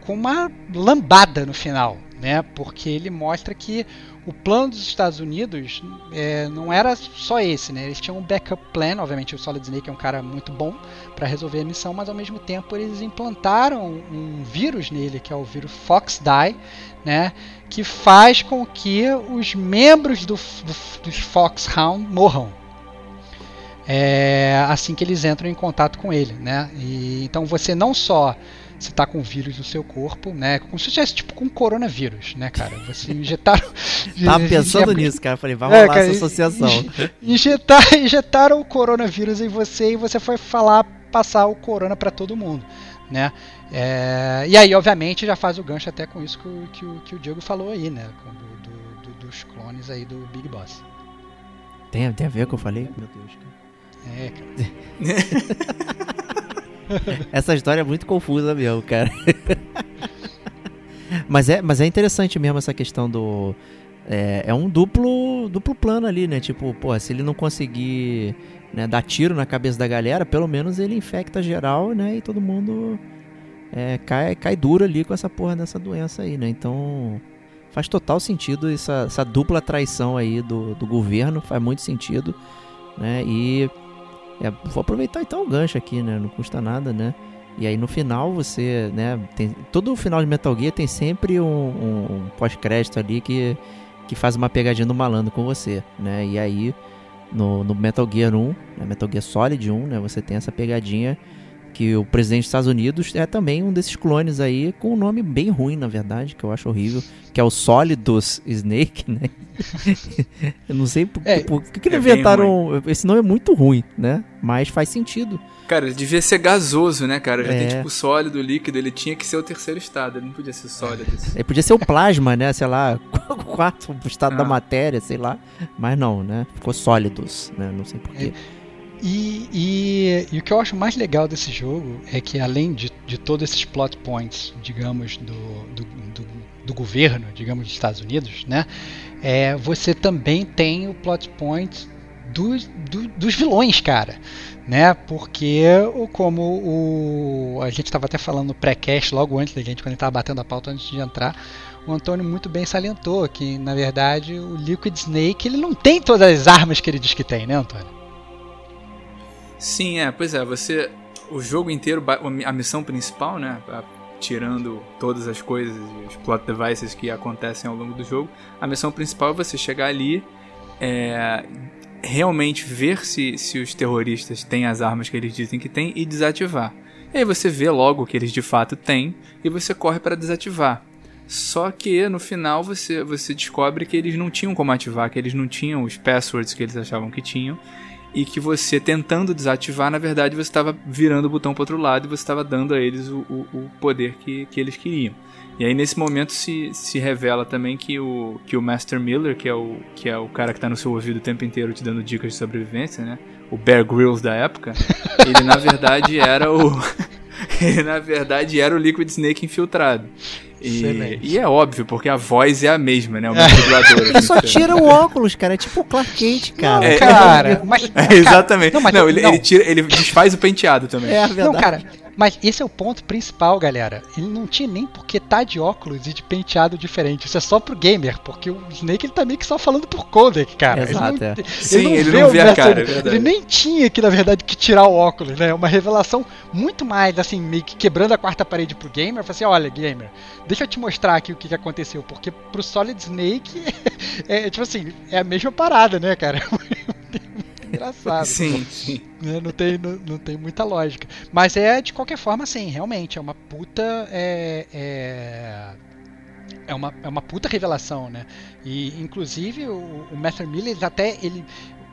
com uma lambada no final, né? Porque ele mostra que o plano dos Estados Unidos é, não era só esse, né? Eles tinham um backup plan, obviamente o Solid Snake é um cara muito bom para resolver a missão, mas ao mesmo tempo eles implantaram um vírus nele, que é o vírus FoxDie, né? Que faz com que os membros do, do, dos Foxhound morram. É, assim que eles entram em contato com ele, né? E, então você não só você tá com o vírus no seu corpo, né? Como se tivesse tipo com coronavírus, né, cara? Você injetaram. *laughs* Tava *laughs* pensando nisso, cara. Falei, vai É, rolar cara, essa associação. Injetar, *laughs* injetaram o coronavírus em você e você foi falar, passar o corona para todo mundo, né? É, e aí, obviamente, já faz o gancho até com isso que o, que o, que o Diego falou aí, né? Do- do- dos clones aí do Big Boss. Tem, tem a ver com o que eu falei? Meu Deus, cara. É, cara. *laughs* Essa história é muito confusa mesmo, cara. *laughs* Mas é, mas é interessante mesmo essa questão do. É, é um duplo, duplo plano ali, né? Tipo, pô, se ele não conseguir né, dar tiro na cabeça da galera, pelo menos ele infecta geral, né? E todo mundo é, cai, cai duro ali com essa porra dessa doença aí, né? Então faz total sentido essa, essa dupla traição aí do, do governo, faz muito sentido, né? E é, vou aproveitar então o gancho aqui, né? Não custa nada, né? E aí no final você, né? Tem, todo o final de Metal Gear tem sempre um, um, um pós-crédito ali que, que faz uma pegadinha do malandro com você, né? E aí no, no Metal Gear 1, né, Metal Gear Solid 1, né? Você tem essa pegadinha que o presidente dos Estados Unidos é também um desses clones aí com um nome bem ruim, na verdade, que eu acho horrível, que é o Solidus Snake, né? *laughs* eu não sei por, é, por, por que, é inventaram. Esse nome é muito ruim, né? Mas faz sentido. Cara, ele devia ser gasoso, né, cara? Já é. tem tipo sólido, líquido, ele tinha que ser o terceiro estado, ele não podia ser sólido. *laughs* Ele podia ser o plasma, né? Sei lá, *laughs* o quarto estado ah. da matéria, sei lá. Mas não, né? Ficou sólidos, né? Não sei porquê. É. E, e, e, o que eu acho mais legal desse jogo é que além de, de todos esses plot points, digamos, do, do, do, do governo, digamos, dos Estados Unidos, né? É, você também tem o plot point dos, do, dos vilões, cara. Né? Porque, como o, a gente estava até falando no pré-cast, logo antes da gente, quando gente estava batendo a pauta antes de entrar, o Antônio muito bem salientou que, na verdade, o Liquid Snake ele não tem todas as armas que ele diz que tem, né, Antônio? Sim, é, pois é, você. O jogo inteiro, a missão principal, né? Tirando todas as coisas, os plot devices que acontecem ao longo do jogo, a missão principal é você chegar ali, é, realmente ver se, se os terroristas têm as armas que eles dizem que têm e desativar. E aí você vê logo que eles de fato têm e você corre para desativar. Só que no final você, você descobre que eles não tinham como ativar, que eles não tinham os passwords que eles achavam que tinham e que você tentando desativar, na verdade você estava virando o botão para outro lado e você estava dando a eles o, o, o, poder que, que eles queriam. E aí nesse momento se, se revela também que o, que o Master Miller, que é o, que é o cara que está no seu ouvido o tempo inteiro te dando dicas de sobrevivência, né? O Bear Grylls da época, *laughs* ele na verdade era o *laughs* ele na verdade era o Liquid Snake infiltrado. E, e, é óbvio, porque a voz é a mesma, né? O mesmo dublador. Ele só tira o óculos, cara. É tipo o Clark Kent, cara. Não, é, cara, mas, *laughs* é, exatamente. Não, mas, não, ele, não. ele, tira, ele desfaz o penteado também. É, a verdade. Não, cara, mas esse é o ponto principal, galera. Ele não tinha nem por que tá de óculos e de penteado diferente. Isso é só pro gamer, porque o Snake ele tá meio que só falando por codec, cara. Exato, ele não, é. ele Sim, não ele vê não vê a cara, é Ele nem tinha que, na verdade, que tirar o óculos, né? É uma revelação muito mais, assim, meio que quebrando a quarta parede pro gamer. Fala assim, olha, gamer, deixa eu te mostrar aqui o que, que aconteceu. Porque pro Solid Snake, *laughs* é tipo assim, é a mesma parada, né, cara? *laughs* engraçado. Sim, sim. Né, não, tem, não, não, tem muita lógica. Mas é, de qualquer forma, sim, realmente, é uma puta. É, é, é, uma, é uma puta revelação, né? E, inclusive, o, o Matthew Miller, até ele.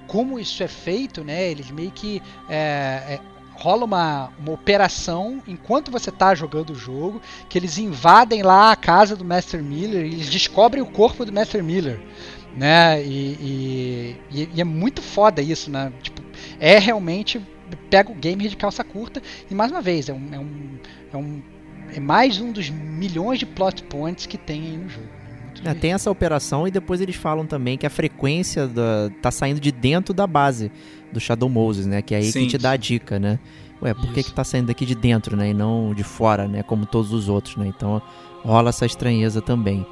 Como isso é feito, né? Eles meio que. É, é, rola uma, uma operação enquanto você está jogando o jogo, que eles invadem lá a casa do Master Miller eles descobrem o corpo do Master Miller né? E, e, e, é muito foda isso, né? Tipo, é realmente pega o gamer de calça curta e mais uma vez é um, é um, é, um, é mais um dos milhões de plot points que tem aí no jogo. É, tem essa operação e depois eles falam também que a frequência da, tá saindo de dentro da base do Shadow Moses, né? Que é aí Sim. que te dá a dica, né? Ué, por que, que tá saindo daqui de dentro, né? E não de fora, né? Como todos os outros, né? Então rola essa estranheza também.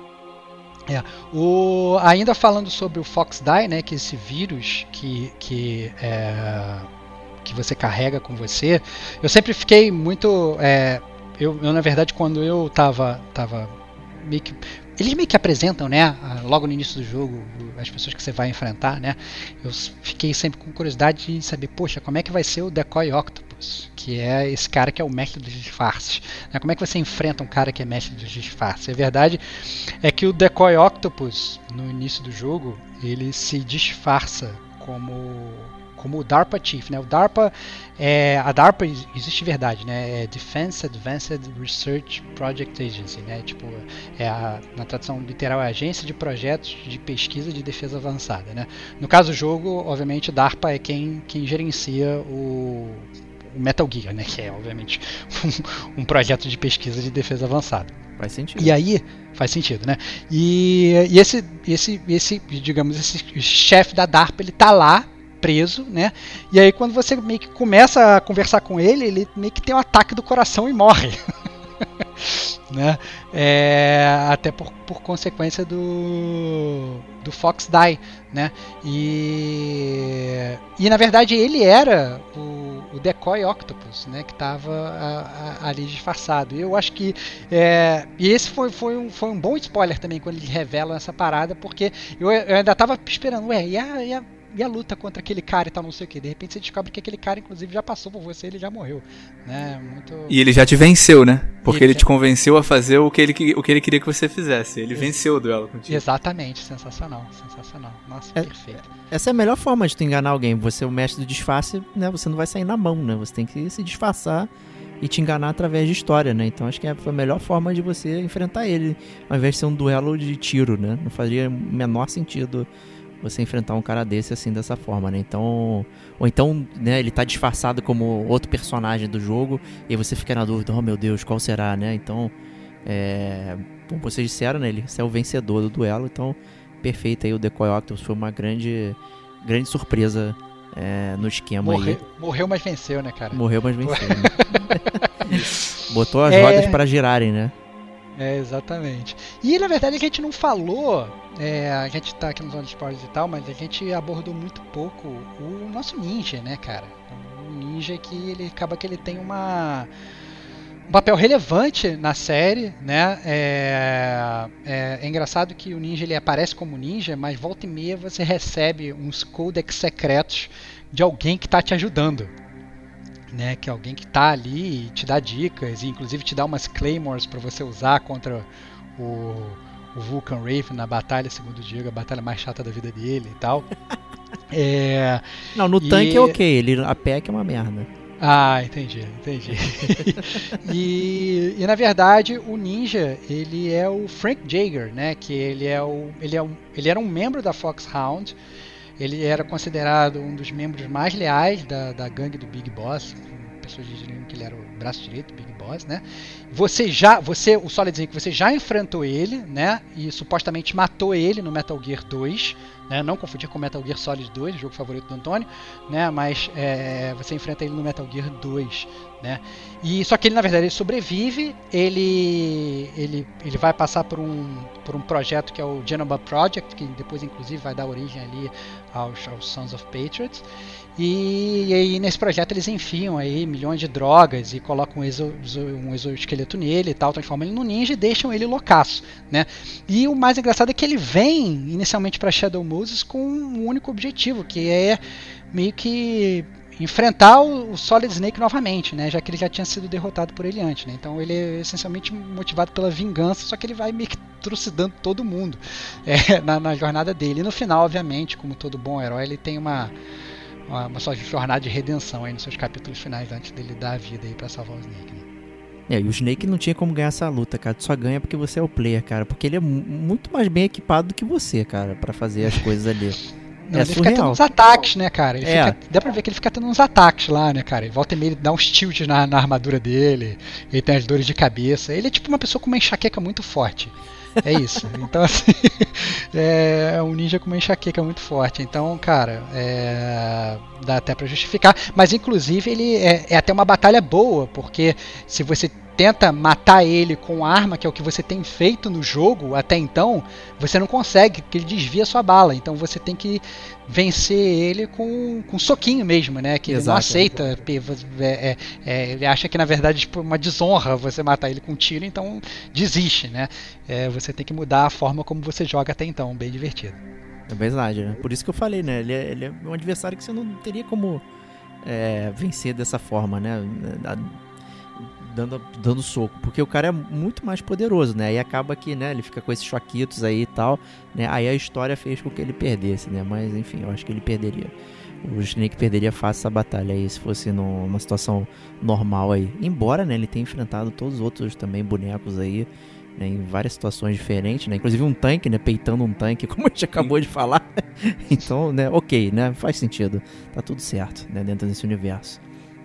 É, o, ainda falando sobre o FoxDie, né, que é esse vírus que, que, é, que você carrega com você, eu sempre fiquei muito. É, eu, eu, na verdade, quando eu tava, tava meio que eles meio que apresentam, né, logo no início do jogo, as pessoas que você vai enfrentar, né? Eu fiquei sempre com curiosidade de saber, poxa, como é que vai ser o Decoy Octopus, que é esse cara que é o mestre dos disfarces. Né? Como é que você enfrenta um cara que é mestre dos disfarces? A verdade é que o Decoy Octopus, no início do jogo, ele se disfarça como como o DARPA Chief, né? O DARPA é a DARPA existe verdade, né? É Defense Advanced Research Project Agency, né? Tipo, é a, na tradução literal é Agência de Projetos de Pesquisa de Defesa Avançada, né? No caso do jogo, obviamente, DARPA é quem quem gerencia o o Metal Gear, né, que é obviamente *laughs* um, um projeto de pesquisa de defesa avançada. Faz sentido. E aí, faz sentido, né? E, e esse, esse, esse, digamos, esse chefe da DARPA, ele tá lá, preso, né? E aí quando você meio que começa a conversar com ele, ele meio que tem um ataque do coração e morre. *laughs* né? É, até por, por consequência do, do Fox Die, né? E, e na verdade ele era o, o Decoy Octopus, né? Que estava ali disfarçado. Eu acho que é, e esse foi, foi, um, foi um bom spoiler também quando eles revelam essa parada, porque eu, eu ainda estava esperando, ué, e a, e a e a luta contra aquele cara e tal, não sei o que. De repente você descobre que aquele cara, inclusive, já passou por você, ele já morreu. Né? Muito... E ele já te venceu, né? Porque ele, ele te convenceu a fazer o que, ele, o que ele queria que você fizesse. Ele Ex venceu o duelo contigo. Exatamente, sensacional, sensacional. Nossa, é, perfeito. Essa é a melhor forma de tu enganar alguém. Você é o mestre do disfarce, né? Você não vai sair na mão, né? Você tem que se disfarçar e te enganar através de história, né? Então acho que foi a melhor forma de você enfrentar ele, ao invés de ser um duelo de tiro, né? Não faria o menor sentido você enfrentar um cara desse assim dessa forma, né? Então, ou então, né, ele tá disfarçado como outro personagem do jogo e você fica na dúvida, oh meu Deus, qual será, né? Então, é, como vocês disseram, né, ele é o vencedor do duelo, então perfeito aí o Decoy Octopus foi uma grande grande surpresa é, no esquema Morre, aí. Morreu, mas venceu, né, cara? Morreu, mas venceu. né? *laughs* Botou as é... rodas para girarem, né? É, exatamente. E na verdade a gente não falou, é, a gente tá aqui nos On Sports e tal, mas a gente abordou muito pouco o nosso ninja, né, cara? O ninja que ele acaba que ele tem uma um papel relevante na série, né? É, é, é, engraçado que o ninja ele aparece como ninja, mas volta e meia você recebe uns codex secretos de alguém que está te ajudando né? Que é alguém que está ali e te dá dicas, e inclusive te dá umas claymores para você usar contra o, o Vulcan Raven na batalha, segundo o Diego, a batalha mais chata da vida dele e tal. *laughs* é, Não, no e... tanque é ok, ele, a PEC é uma merda. Ah, entendi, entendi. *laughs* e, e, na verdade o ninja ele é o Frank Jaeger, né? Que ele é o ele é um, ele era um membro da Foxhound ele era considerado um dos membros mais leais da, da gangue do Big Boss. Pessoas diriam que ele era o braço direito do Big Boss, né? Você já, você, o Solid Snake, você já enfrentou ele, né? E supostamente matou ele no Metal Gear 2, né? Não confundir com Metal Gear Solid 2, jogo favorito do Antônio, né? Mas é, você enfrenta ele no Metal Gear 2, né? E só que ele na verdade ele sobrevive, ele ele ele vai passar por um por um projeto que é o Genova Project, que depois inclusive vai dar origem ali aos, aos Sons of Patriots. E, e, aí nesse projeto eles enfiam aí milhões de drogas e colocam um, exo, um exoesqueleto nele e tal, transformam ele no ninja e deixam ele loucaço, né? E o mais engraçado é que ele vem inicialmente para Shadow Moses com um único objetivo, que é meio que enfrentar o, Solid Snake novamente, né? Já que ele já tinha sido derrotado por ele antes, né? Então ele é essencialmente motivado pela vingança, só que ele vai meio que trucidando todo mundo *laughs* é, na, na, jornada dele. E no final, obviamente, como todo bom herói, ele tem uma, uma, uma sua jornada de redenção aí nos seus capítulos finais antes dele dar a vida aí para salvar o Snake. Né? É, e o Snake não tinha como ganhar essa luta, cara. Tu só ganha porque você é o player, cara. Porque ele é muito mais bem equipado do que você, cara, para fazer as coisas ali. *laughs* Não, é ele surreal. fica tendo uns ataques, né, cara? Ele é. Fica, dá pra ver que ele fica tendo uns ataques lá, né, cara? Ele volta e meia, ele dá uns tilts na, na armadura dele, ele tem as dores de cabeça. Ele é tipo uma pessoa com uma enxaqueca muito forte. É isso. *laughs* Então, assim, *laughs* é um ninja com uma enxaqueca muito forte. Então, cara, é, dá até para justificar. Mas, inclusive, ele é, é até uma batalha boa, porque se você tenta matar ele com arma, que é o que você tem feito no jogo até então, você não consegue, porque ele desvia sua bala. Então você tem que vencer ele com, com soquinho mesmo, né? Que Exato, ele não aceita. É, é, é, ele acha que na verdade é tipo, uma desonra você matar ele com tiro, então desiste, né? É, você tem que mudar a forma como você joga até então, bem divertido. É verdade, né? Por isso que eu falei, né? Ele é, ele é um adversário que você não teria como é, vencer dessa forma, né? Dando, dando soco, porque o cara é muito mais poderoso, né? Aí acaba que, né, ele fica com esses choquitos aí e tal, né? Aí a história fez com que ele perdesse, né? Mas enfim, eu acho que ele perderia. O Snake perderia fácil essa batalha aí se fosse numa situação normal aí. Embora, né, ele tenha enfrentado todos os outros também bonecos aí, né, em várias situações diferentes, né? Inclusive um tanque, né, peitando um tanque, *laughs* como a gente acabou de falar. *laughs* então, né, OK, né? Faz sentido. Tá tudo certo, né, dentro desse universo.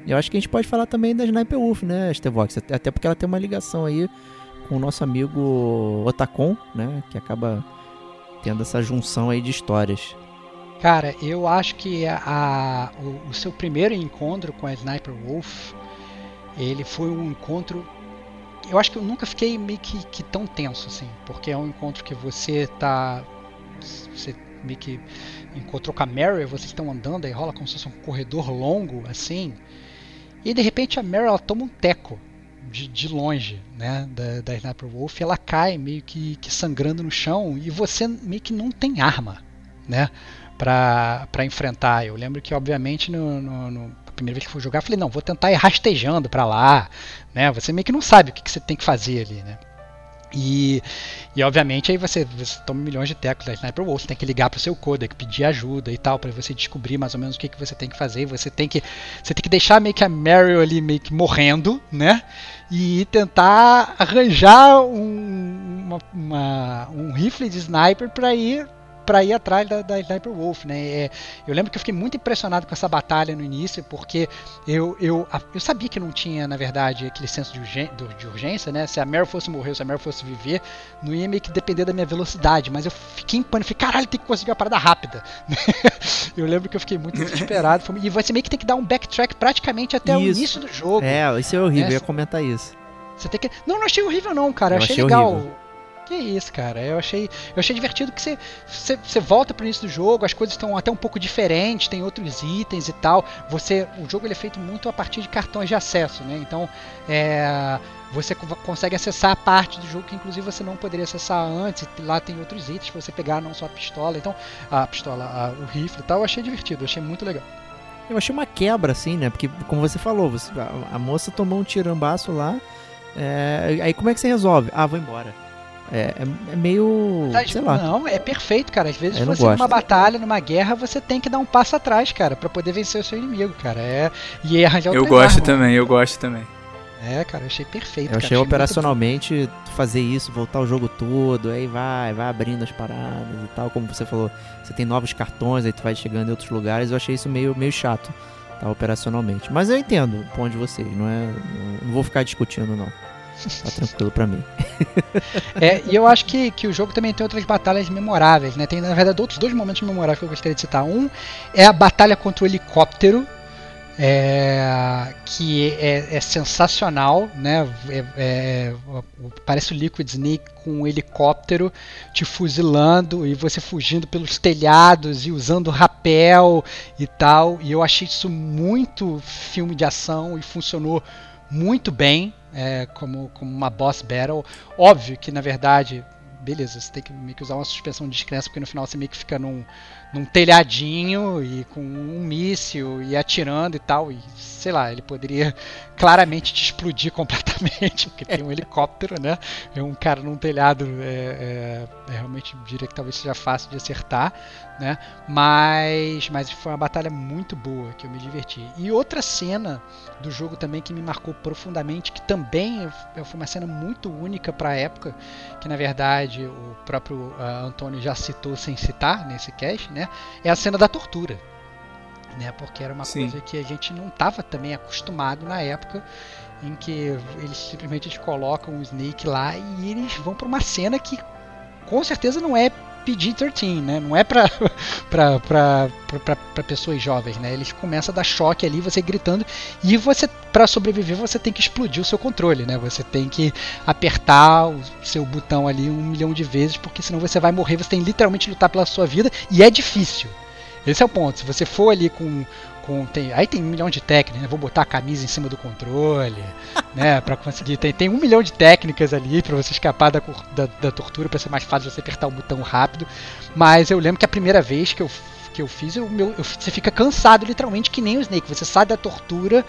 Eu acho que a gente pode falar também da Sniper Wolf, né, Stevox? Até porque ela tem uma ligação aí com o nosso amigo Otacon, né? Que acaba tendo essa junção aí de histórias. Cara, eu acho que a, a o, o, seu primeiro encontro com a Sniper Wolf, ele foi um encontro. Eu acho que eu nunca fiquei meio que, que tão tenso assim, porque é um encontro que você tá. Você meio que encontrou com a Mary, vocês estão andando, aí rola como se fosse um corredor longo, assim. E de repente a Mary ela toma um teco de, de longe, né, da, da Sniper Wolf, ela cai meio que, que sangrando no chão e você meio que não tem arma, né, para enfrentar. Eu lembro que, obviamente, no, no, no primeira vez que fui jogar, falei, não, vou tentar ir rastejando para lá, né, você meio que não sabe o que, que você tem que fazer ali, né. E, e obviamente aí você, você toma milhões de tecos da Sniper Wolf, você tem que ligar para o seu codec, pedir ajuda e tal, para você descobrir mais ou menos o que, que você tem que fazer. Você tem que, você tem que deixar meio que a Meryl ali meio que morrendo, né? E tentar arranjar um, uma, uma, um rifle de sniper para ir para ir atrás da, da Sniper Wolf, né? É, eu lembro que eu fiquei muito impressionado com essa batalha no início, porque eu, eu, eu sabia que não tinha, na verdade, aquele senso de, urgen, de urgência, né? Se a Mary fosse morrer se a Mary fosse viver, não ia meio que depender da minha velocidade, mas eu fiquei em pânico, falei, caralho, tem que conseguir uma parada rápida. *laughs* eu lembro que eu fiquei muito desesperado, e você meio que tem que dar um backtrack praticamente até isso. o início do jogo. É, isso é horrível, né? eu ia comentar isso. Você tem que. Não, não achei horrível não, cara. Eu achei, achei legal. Horrível que isso, cara. Eu achei, eu achei divertido que você, você, você volta pro início do jogo, as coisas estão até um pouco diferentes, tem outros itens e tal. Você, o jogo ele é feito muito a partir de cartões de acesso, né? Então, é, você consegue acessar a parte do jogo que inclusive você não poderia acessar antes. Lá tem outros itens para você pegar, não só a pistola. Então, a pistola, a, o rifle e tal, eu achei divertido, eu achei muito legal. Eu achei uma quebra, assim, né? Porque, como você falou, você, a, a moça tomou um tirambaço lá. É, aí como é que você resolve? Ah, vou embora. É, é, é meio. Tá, sei lá. Não, é perfeito, cara. Às vezes, você numa batalha, numa guerra, você tem que dar um passo atrás, cara, para poder vencer o seu inimigo, cara. É... E arranjar o Eu gosto arma. também, eu gosto também. É, cara, eu achei perfeito. Eu cara, achei, achei operacionalmente fazer isso, voltar o jogo todo, aí vai, vai abrindo as paradas e tal. Como você falou, você tem novos cartões, aí tu vai chegando em outros lugares. Eu achei isso meio, meio chato, tá? Operacionalmente. Mas eu entendo o ponto de vocês, não é. Não vou ficar discutindo, não. Tá tranquilo pra mim. é, e eu acho que, que o jogo também tem outras batalhas memoráveis, né? Tem, na verdade, outros dois momentos memoráveis que eu gostaria de citar. Um é a batalha contra o helicóptero, é, que é, é, sensacional, né? É, é, parece o Liquid Snake com um helicóptero te fuzilando e você fugindo pelos telhados e usando rapel e tal. E eu achei isso muito filme de ação e funcionou muito bem é, como, como uma boss battle. Óbvio que na verdade, beleza, você tem que meio que usar uma suspensão de descrença, porque no final você meio que fica num, num telhadinho e com um míssil e atirando e tal. E sei lá, ele poderia claramente te explodir *laughs* completamente, porque tem um helicóptero, né? É um cara num telhado, é, é, é, realmente diria que talvez seja fácil de acertar, né? Mas, mas foi uma batalha muito boa que eu me diverti. E outra cena do jogo também que me marcou profundamente, que também foi uma cena muito única para a época, que na verdade o próprio uh, Antônio já citou sem citar nesse cast, né? É a cena da tortura né? Porque era uma Sim. coisa que a gente não estava também acostumado na época em que eles simplesmente colocam o Snake lá e eles vão para uma cena que com certeza não é PG-13, né? Não é para *laughs* para pessoas jovens, né? Eles começam a dar choque ali, você gritando e você para sobreviver você tem que explodir o seu controle, né? Você tem que apertar o seu botão ali um milhão de vezes porque senão você vai morrer. Você tem literalmente lutar pela sua vida e é difícil. Esse é o ponto. Se você for ali com. Com tem, aí tem um milhão de técnicas, né? Vou botar a camisa em cima do controle, *laughs* né? Pra conseguir. Tem, tem um milhão de técnicas ali para você escapar da, da, da tortura, para ser mais fácil você apertar o botão rápido. Mas eu lembro que a primeira vez que eu, que eu fiz, eu, meu, eu, você fica cansado, literalmente, que nem o Snake. Você sai da tortura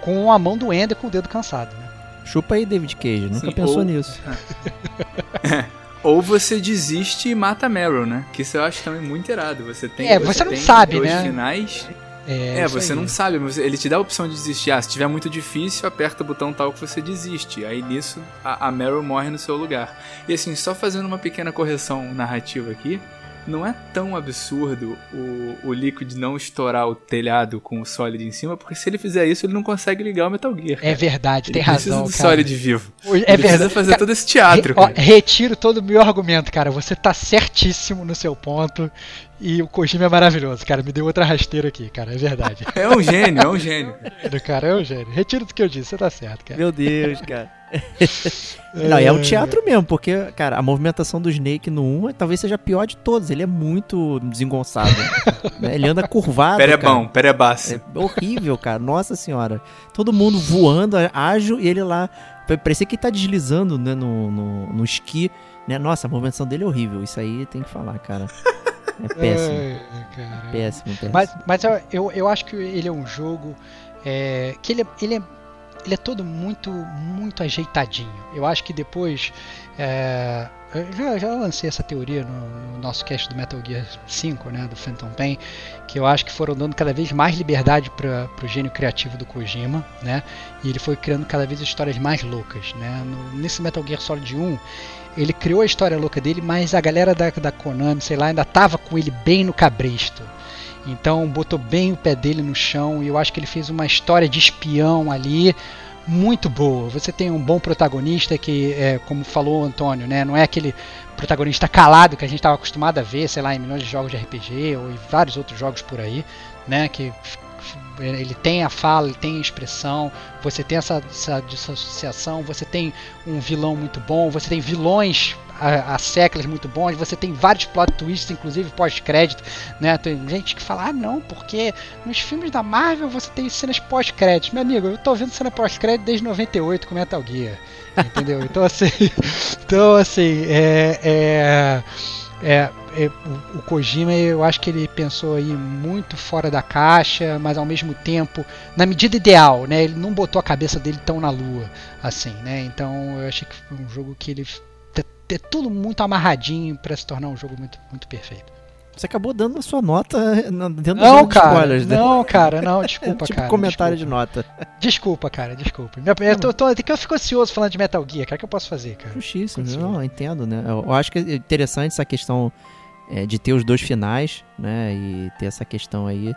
com a mão doendo e com o dedo cansado, né? Chupa aí, David Cage, nunca Sim, pensou ou... nisso. *laughs* Ou você desiste e mata a Meryl, né? Que isso eu acho também muito irado. Você tem, é, você, você não sabe, dois né? finais. É, é você aí. não sabe, mas ele te dá a opção de desistir. Ah, se tiver muito difícil, aperta o botão tal que você desiste. Aí nisso, a, a Meryl morre no seu lugar. E assim, só fazendo uma pequena correção narrativa aqui, não é tão absurdo o, o Liquid não estourar o telhado com o Solid em cima, porque se ele fizer isso, ele não consegue ligar o Metal Gear. É verdade, ele tem razão. do cara. Solid vivo. É ele verdade. precisa fazer Cara, todo esse teatro. Re- ó, cara. retiro todo o meu argumento, cara. Você tá certíssimo no seu ponto. E o Kojima é maravilhoso, cara. Me deu outra rasteira aqui, cara. É verdade. *laughs* É um gênio, é um gênio. Ele, cara, é um gênio. Retiro do que eu disse, você tá certo, cara. Meu Deus, cara. *laughs* Não, é um teatro mesmo, porque, cara, a movimentação do Snake no 1 talvez seja a pior de todos. Ele é muito desengonçado. né? Ele anda curvado. Pera é cara. bom, pera é. É horrível, cara. Nossa senhora. Todo mundo voando, ágil, e ele lá. Parecia que ele tá deslizando né, no, no, no esqui. Né? Nossa, a movimentação dele é horrível. Isso aí tem que falar, cara. É *laughs* péssimo. Ai. Péssimo, péssimo. Mas, mas eu, eu, eu acho que ele é um jogo é, que ele é, ele, é, ele é todo muito muito ajeitadinho. Eu acho que depois. É, eu já, já lancei essa teoria no, no nosso cast do Metal Gear 5, né, do Phantom Pain, que eu acho que foram dando cada vez mais liberdade para o gênio criativo do Kojima, né, e ele foi criando cada vez histórias mais loucas. Né, no, nesse Metal Gear Solid 1, ele criou a história louca dele, mas a galera da, da Konami, sei lá, ainda tava com ele bem no cabresto. Então botou bem o pé dele no chão e eu acho que ele fez uma história de espião ali muito boa. Você tem um bom protagonista que, é, como falou o Antônio, né, não é aquele protagonista calado que a gente estava acostumado a ver, sei lá, em milhões de jogos de RPG ou em vários outros jogos por aí, né, que ele tem a fala, ele tem a expressão, você tem essa, essa dissociação, você tem um vilão muito bom, você tem vilões a séculos muito bons, você tem vários plot twists, inclusive pós-crédito, né? Tem gente que fala, ah não, porque nos filmes da Marvel você tem cenas pós-créditos. Meu amigo, eu tô vendo cena pós-crédito desde 98 com Metal Gear. Entendeu? Então assim. *laughs* então assim, é. é é, é, o, o Kojima, eu acho que ele pensou aí muito fora da caixa, mas ao mesmo tempo, na medida ideal, né? Ele não botou a cabeça dele tão na lua, assim, né? Então eu achei que foi um jogo que ele ter tudo muito amarradinho para se tornar um jogo muito, muito perfeito. Você acabou dando a sua nota dentro não, cara, spoilers, né? Não, cara, não, *laughs* desculpa, tipo cara. comentário desculpa. de nota. Desculpa, cara, desculpa. Eu, tô, tô, que eu fico ansioso falando de Metal Gear, cara, o que eu posso fazer, cara? Justíssimo, não, eu entendo, né? Eu, eu, acho que é interessante essa questão é, de ter os dois finais, né? E ter essa questão aí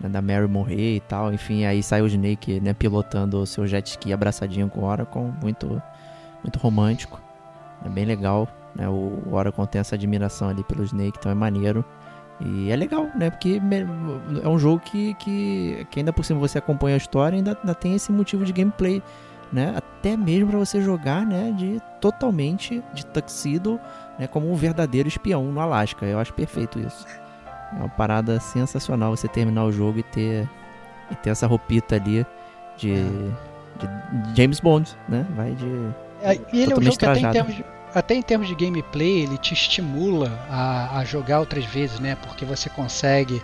né, da Mary morrer e tal. Enfim, aí sai o Snake, né, pilotando o seu jet ski abraçadinho com o Oracle, muito, muito romântico. É bem legal, né? O, Oracle tem essa admiração ali pelo Snake, então é maneiro. E é legal, né? Porque é um jogo que, que, que ainda por cima você acompanha a história ainda, ainda tem esse motivo de gameplay, né? Até mesmo para você jogar, né? De totalmente de tuxedo, né? Como um verdadeiro espião no Alasca. Eu acho perfeito isso. É uma parada sensacional você terminar o jogo e ter, e ter essa roupita ali de, de James Bond, né? Vai de. É, e ele é um jogo que até em termos de até em termos de gameplay, ele te estimula a, a, jogar outras vezes, né? Porque você consegue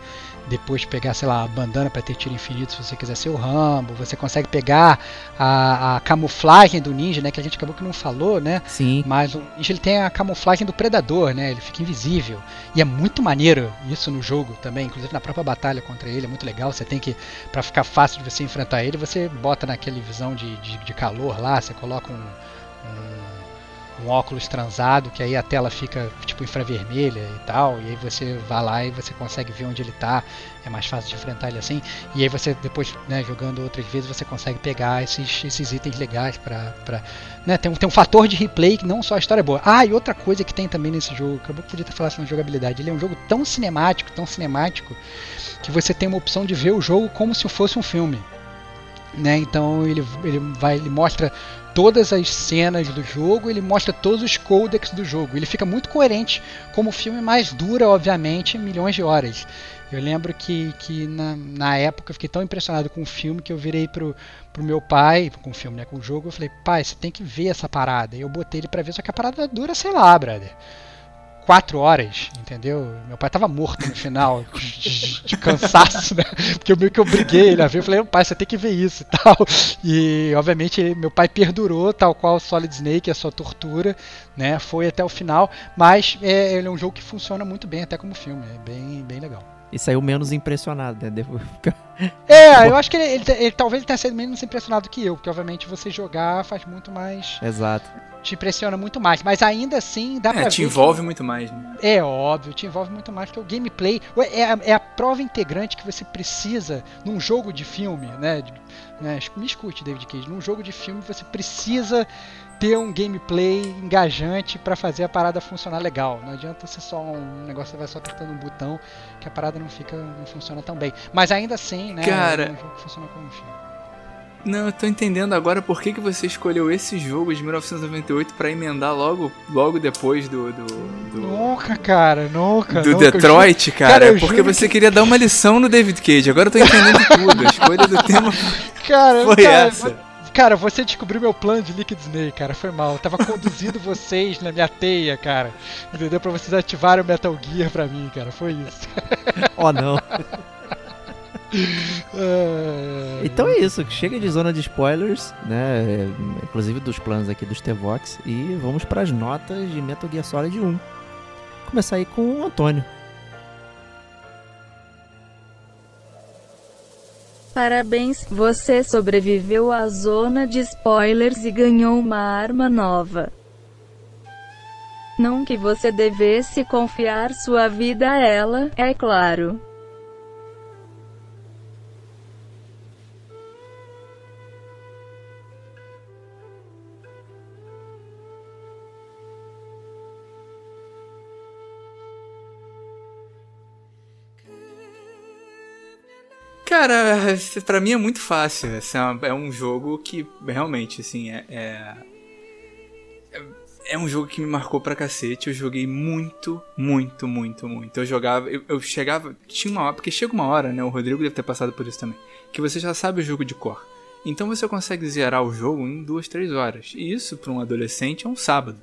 depois pegar, sei lá, a bandana para ter tiro infinito se você quiser ser o Rambo. Você consegue pegar a, a, camuflagem do ninja, né? Que a gente acabou que não falou, né? Sim. Mas o ninja ele tem a camuflagem do predador, né? Ele fica invisível. E é muito maneiro isso no jogo também, inclusive na própria batalha contra ele, é muito legal. Você tem que, para ficar fácil de você enfrentar ele, você bota naquele visão de, de, de calor lá, você coloca um, um um óculos transado, que aí a tela fica tipo infravermelha e tal, e aí você vai lá e você consegue ver onde ele está, é mais fácil de enfrentar ele assim, e aí você depois, né, jogando outras vezes, você consegue pegar esses, esses itens legais pra... pra né, tem, um, tem um fator de replay que não só a história é boa. Ah, e outra coisa que tem também nesse jogo, que eu podia ter falado sobre jogabilidade, ele é um jogo tão cinemático, tão cinemático, que você tem uma opção de ver o jogo como se fosse um filme. Né? Então ele, ele vai ele mostra todas as cenas do jogo, ele mostra todos os codecs do jogo. Ele fica muito coerente como filme, mas dura, obviamente, milhões de horas. Eu lembro que, que na, na época eu fiquei tão impressionado com o filme que eu virei pro, pro meu pai, com o filme, né, com o jogo, eu falei, pai, você tem que ver essa parada. E eu botei ele pra ver, só que a parada dura, sei lá, brother quatro horas, entendeu? Meu pai tava morto no final, *laughs* de, de, cansaço, né? Porque eu meio que obriguei ele a ver. Eu falei, pai, você tem que ver isso e tal. E, obviamente, meu pai perdurou, tal qual Solid Snake, a sua tortura, né? Foi até o final. Mas é, ele é um jogo que funciona muito bem, até como filme. É bem, bem legal. E saiu menos impressionado, né? Devo *laughs* ficar- É, eu acho que ele, ele- ele- talvez ele tenha sido menos impressionado que eu, porque obviamente você jogar faz muito mais. Exato. te impressiona muito mais. Mas ainda assim dá pra É, ver. te que- envolve muito mais, né? É óbvio, te envolve muito mais porque o gameplay é a, é a prova integrante que você precisa num jogo de filme, né? De- né, Me escute, David Cage. Num jogo de filme você precisa ter um gameplay engajante pra fazer a parada funcionar legal. Não adianta ser só um negócio que vai só apertando um botão que a parada não fica, não funciona tão bem. Mas ainda assim, né? Cara- É um jogo que funciona como um filme. Não, eu tô entendendo agora por que, que você escolheu esse jogo de 1998 pra emendar logo, logo depois do. do, do... Nunca, cara, nunca. Do nunca. Detroit, cara, Cara, é porque você queria dar uma lição no David Cage. Agora eu tô entendendo tudo. A escolha do *laughs* tema Cara, foi cara, essa. Cara, você descobriu meu plano de Liquid Snake, cara. Foi mal. Eu tava conduzindo *laughs* vocês na minha teia, cara. Entendeu? Pra vocês ativarem o Metal Gear pra mim, cara. Foi isso. *laughs* Oh, não. *laughs* É... Então é isso, chega de zona de spoilers, né? é, Inclusive dos planos aqui dos T-Vox. E vamos pras notas de Metal Gear Solid 1. Começar aí com o Antônio. Parabéns, você sobreviveu à zona de spoilers e ganhou uma arma nova. Não que você devesse confiar sua vida a ela, é claro. Cara, *laughs* pra mim é muito fácil. Esse é é um jogo que realmente, assim, é, é. é- É um jogo que me marcou pra cacete. Eu joguei muito, muito, muito, muito. Eu jogava. Eu, eu chegava. Tinha uma hora. Porque chega uma hora, né? O Rodrigo deve ter passado por isso também. Que você já sabe o jogo de cor. Então você consegue zerar o jogo em duas, três horas. E isso, pra um adolescente, é um sábado.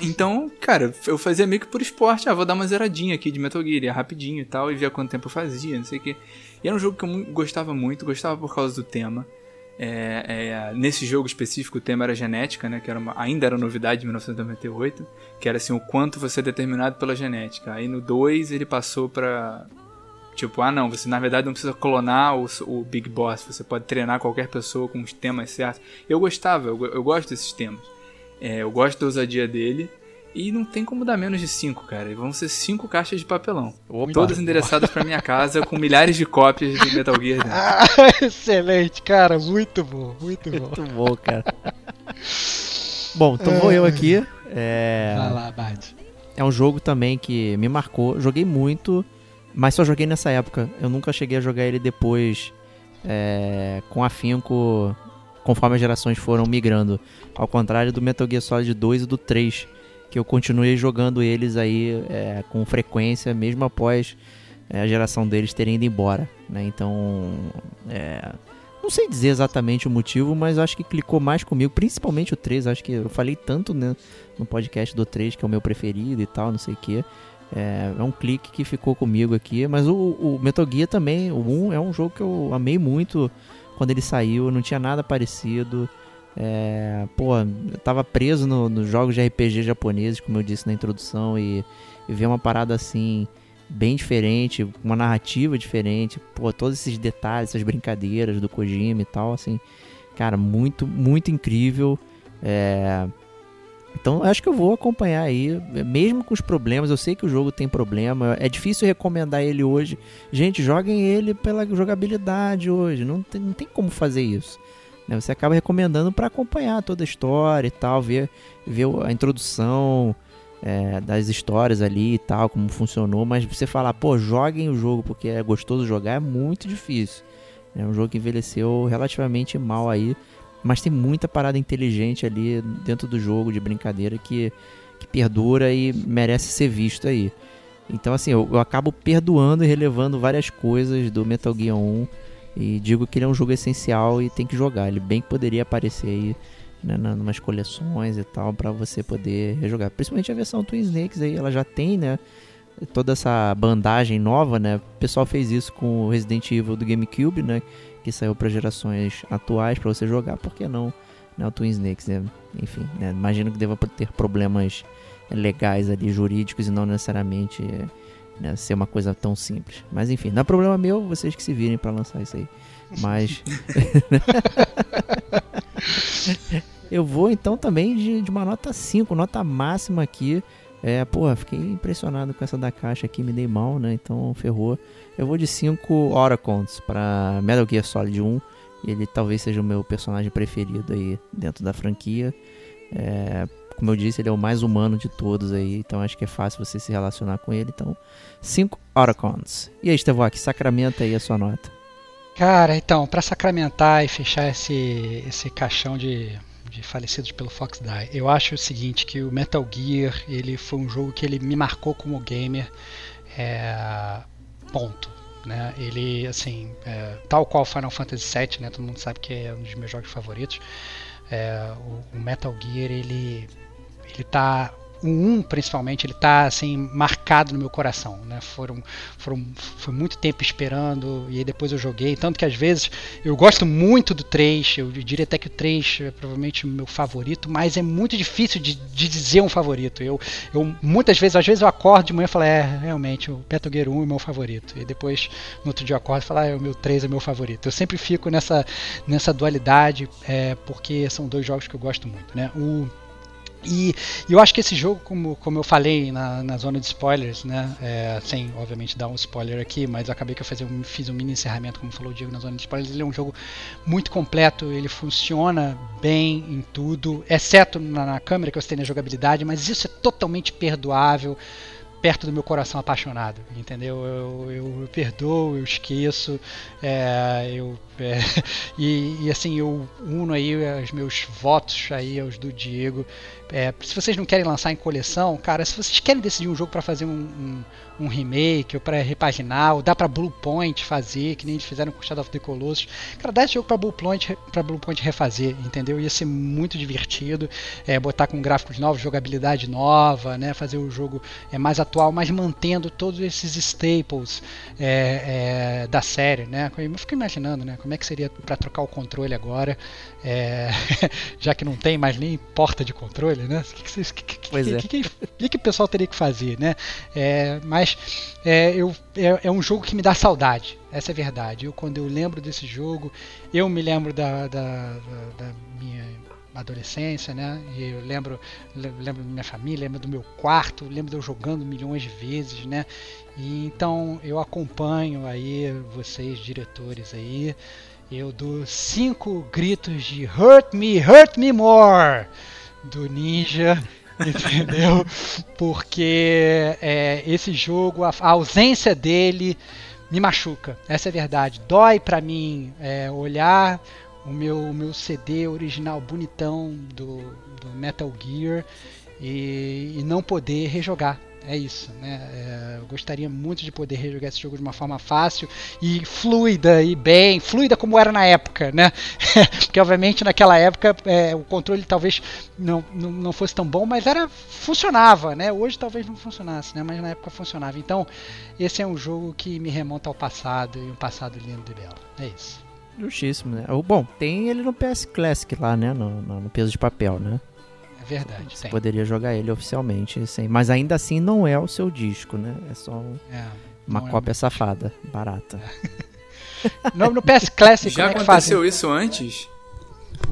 Então, cara, eu fazia meio que por esporte. Ah, vou dar uma zeradinha aqui de Metal Gear, ia rapidinho e tal, e via quanto tempo eu fazia, não sei o que. E era um jogo que eu gostava muito, gostava por causa do tema. É, é, nesse jogo específico, o tema era genética, né? Que era uma- ainda era novidade de 1998, que era assim, o quanto você é determinado pela genética. Aí no 2 ele passou pra. Tipo, ah não, você na verdade não precisa clonar o, o Big Boss, você pode treinar qualquer pessoa com os temas certos. Eu gostava, eu, eu gosto desses temas. É, eu gosto da ousadia dele. E não tem como dar menos de 5, cara. E vão ser 5 caixas de papelão. Todas endereçadas pra minha casa com milhares de cópias de Metal Gear dentro. Ah, *laughs* excelente, cara. Muito bom, muito bom. Muito bom, cara. bom, então vou eu aqui. É... Vai lá, Bad. É um jogo também que me marcou. Joguei muito, mas só joguei nessa época. Eu nunca cheguei a jogar ele depois é, com afinco, conforme as gerações foram migrando. Ao contrário do Metal Gear Solid 2 e do 3, que eu continuei jogando eles aí é, com frequência, mesmo após é, a geração deles terem ido embora. Né? Então, é, não sei dizer exatamente o motivo, mas acho que clicou mais comigo, principalmente o 3. Acho que eu falei tanto né, no podcast do 3, que é o meu preferido e tal, não sei o que. É, é um clique que ficou comigo aqui. Mas o, o Metal Gear também, o 1, é um jogo que eu amei muito quando ele saiu. Não tinha nada parecido. É, pô, eu tava preso no- nos jogos de RPG japoneses, como eu disse na introdução, e, e ver uma parada assim, bem diferente, uma narrativa diferente, pô, todos esses detalhes, essas brincadeiras do Kojima e tal, assim, cara, muito, muito incrível. É, então acho que eu vou acompanhar aí, mesmo com os problemas. Eu sei que o jogo tem problema. É difícil recomendar ele hoje. Gente, joguem ele pela jogabilidade hoje. Não tem, não tem como fazer isso. Né? Você acaba recomendando para acompanhar toda a história e tal, ver, ver a introdução é, das histórias ali e tal, como funcionou. Mas você falar, pô, joguem o jogo porque é gostoso jogar, é muito difícil. É um jogo que envelheceu relativamente mal aí. Mas tem muita parada inteligente ali dentro do jogo, de brincadeira, que, que perdura e merece ser visto aí. Então, assim, eu, eu acabo perdoando e relevando várias coisas do Metal Gear 1 e digo que ele é um jogo essencial e tem que jogar. Ele bem poderia aparecer aí né, na, numas coleções e tal, para você poder rejogar. Principalmente a versão Twin Snakes aí, ela já tem, né? Toda essa bandagem nova, né? O pessoal fez isso com o Resident Evil do GameCube, né? que saiu para gerações atuais para você jogar, por que não? Né, o Twin Snakes, né? enfim, né, imagino que deva ter problemas legais ali, jurídicos e não necessariamente né, ser uma coisa tão simples. Mas enfim, não é problema meu, vocês que se virem para lançar isso aí. Mas. *laughs* eu vou então também de, de uma nota 5, nota máxima aqui. É, pô, fiquei impressionado com essa da caixa aqui, me dei mal, né? Então ferrou. Eu vou de 5 Oracons para Metal Gear Solid 1. Ele talvez seja o meu personagem preferido aí dentro da franquia. É, como eu disse, ele é o mais humano de todos aí, então acho que é fácil você se relacionar com ele. Então, 5 Oracons. E aí, Stevok, sacramenta aí a sua nota. Cara, então, para sacramentar e fechar esse, esse caixão de, de falecidos pelo Fox Die, eu acho o seguinte, que o Metal Gear, ele foi um jogo que ele me marcou como gamer, é, ponto. Né? Ele, assim, é, tal qual Final Fantasy VII, né? todo mundo sabe que é um dos meus jogos favoritos, é, o, o Metal Gear, ele, ele tá o 1 principalmente, ele tá assim marcado no meu coração, né? Foram, foram foi muito tempo esperando e aí depois eu joguei, tanto que às vezes eu gosto muito do 3, eu diria até que o 3 é provavelmente o meu favorito, mas é muito difícil de, de dizer um favorito. Eu, eu muitas vezes, às vezes eu acordo de manhã e falo, é, realmente o Metal Gear 1 é o meu favorito. E depois no outro dia eu acordo e falo, ah, é, o meu 3 é meu favorito. Eu sempre fico nessa nessa dualidade, é, porque são dois jogos que eu gosto muito, né? O e, eu acho que esse jogo, como, como eu falei na, na zona de spoilers, né? É, sem, obviamente, dar um spoiler aqui, mas acabei que eu fazer fiz um mini encerramento, como falou o Diego na zona de spoilers. Ele é um jogo muito completo, ele funciona bem em tudo, exceto na, na câmera que você tem na jogabilidade, mas isso é totalmente perdoável perto do meu coração apaixonado, entendeu? Eu, eu, eu perdoo, eu esqueço, é, eu é, *laughs* e, e, assim eu uno aí os meus votos aí aos do Diego. É, se vocês não querem lançar em coleção, cara, se vocês querem decidir um jogo para fazer um, um, um, remake ou para repaginar, ou dá para Blue Point fazer, que nem eles fizeram com Shadow of the Colossus, cara, dá esse jogo para Blue Point para Blue Point refazer, entendeu? Ia ser muito divertido, é, botar com gráficos novos, jogabilidade nova, né? Fazer o jogo é, mais atual, mas mantendo todos esses staples é, é da série, né? Eu fico imaginando, né? Como é que seria para trocar o controle agora? É, *laughs* já que não tem mais nem porta de controle, né? O que, que, que, que, é. que, que, que, o pessoal teria que fazer, né? É, mas é, eu, é, é, um jogo que me dá saudade, essa é a verdade. Eu, quando eu lembro desse jogo, eu me lembro da, da, da, da minha adolescência, né? E eu lembro, lembro da minha família, lembro do meu quarto, lembro de eu jogando milhões de vezes, né? E então eu acompanho aí vocês diretores aí, eu dou cinco gritos de Hurt Me, Hurt Me More do Ninja. *laughs* entendeu? Porque é, esse jogo, a, a, ausência dele me machuca. Essa é a verdade. Dói para mim é, olhar o meu, o meu CD original bonitão do, do Metal Gear e, e não poder rejogar é isso, né? É, eu gostaria muito de poder rejogar esse jogo de uma forma fácil e fluida e bem, fluida como era na época, né? *laughs* Porque obviamente naquela época é, o controle talvez não, não, não, fosse tão bom, mas era funcionava, né? Hoje talvez não funcionasse, né? Mas na época funcionava. Então esse é um jogo que me remonta ao passado e um passado lindo e belo. É isso. Justíssimo, né? Bom, tem ele no PS Classic lá, né? No, no, no peso de papel, né? É verdade. Você tem. poderia jogar ele oficialmente, sim. Mas ainda assim não é o seu disco, né? É só um, é, uma é cópia é safada, barata. *laughs* no, no PS Classic, Já é aconteceu isso antes?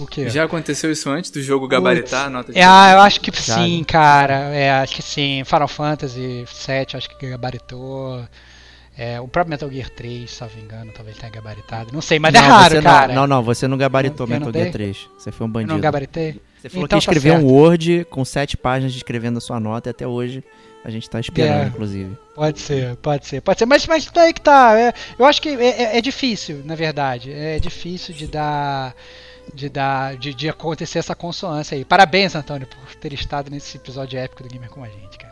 O quê? Já aconteceu isso antes do jogo gabaritar nota de é, Ah, eu acho que sim, cara. É, acho que sim. Final Fantasy VII, acho que gabaritou. É, o próprio Metal Gear 3, se não me engano, talvez tenha gabaritado. Não sei, mas é não, é raro, cara. Não, não, você não gabaritou eu, Metal Gear 3. Você foi um bandido. Eu não gabaritei? Você falou então, que tá escreveu tá um Word com sete páginas descrevendo a sua nota e até hoje a gente tá esperando, é, inclusive. Pode ser, pode ser, pode ser. Mas, mas daí que tá. É, eu acho que é, é, é, difícil, na verdade. É difícil de dar. De, dar de, de acontecer essa consonância aí. Parabéns, Antônio, por ter estado nesse episódio épico do Gamer com a gente, cara.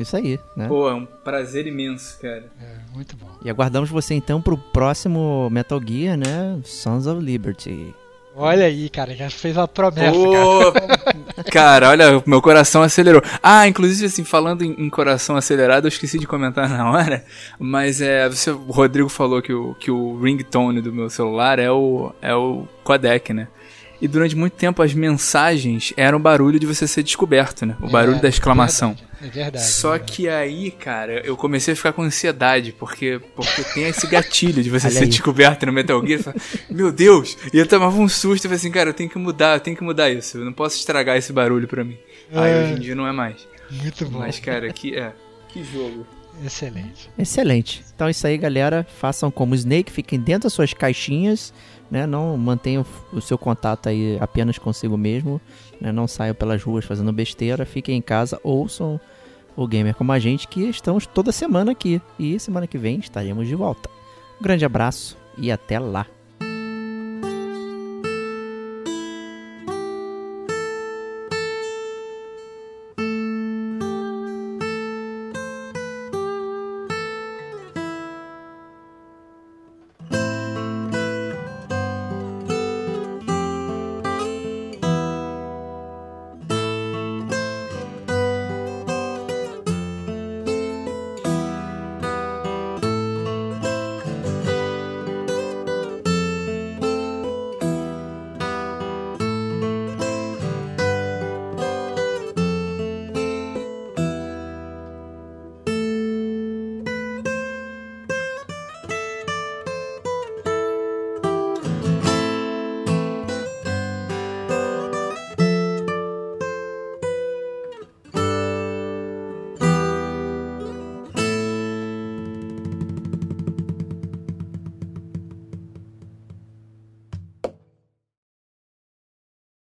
Isso aí, né? Pô, é um prazer imenso, cara. É, muito bom. E aguardamos você então pro próximo Metal Gear, né? Sons of Liberty. Olha aí, cara, já fez uma promessa, oh, cara. *laughs* cara. olha, meu coração acelerou. Ah, inclusive, assim, falando em, em, coração acelerado, eu esqueci de comentar na hora, mas é, você, o Rodrigo falou que o, que o ringtone do meu celular é o, é o codec, né? E durante muito tempo as mensagens eram o barulho de você ser descoberto, né? O barulho É, da exclamação. É verdade. É verdade Só é verdade. que aí, cara, eu comecei a ficar com ansiedade, porque, porque tem esse gatilho de você Olha ser aí. descoberto no Metal Gear. e falar, Meu Deus! E eu tomava um susto e falei assim, cara, eu tenho que mudar, eu tenho que mudar isso. Eu não posso estragar esse barulho pra mim. Aí É. hoje em dia não é mais. Muito bom. Mas, cara, que é. Que jogo. Excelente. Excelente. Então é isso aí, galera. Façam como o Snake, fiquem dentro das suas caixinhas, né? Não mantenham o seu contato aí apenas consigo mesmo, né? Não saiam pelas ruas fazendo besteira, fiquem em casa, ouçam o Gamer como a gente, que estamos toda semana aqui. E semana que vem estaremos de volta. Um grande abraço e até lá.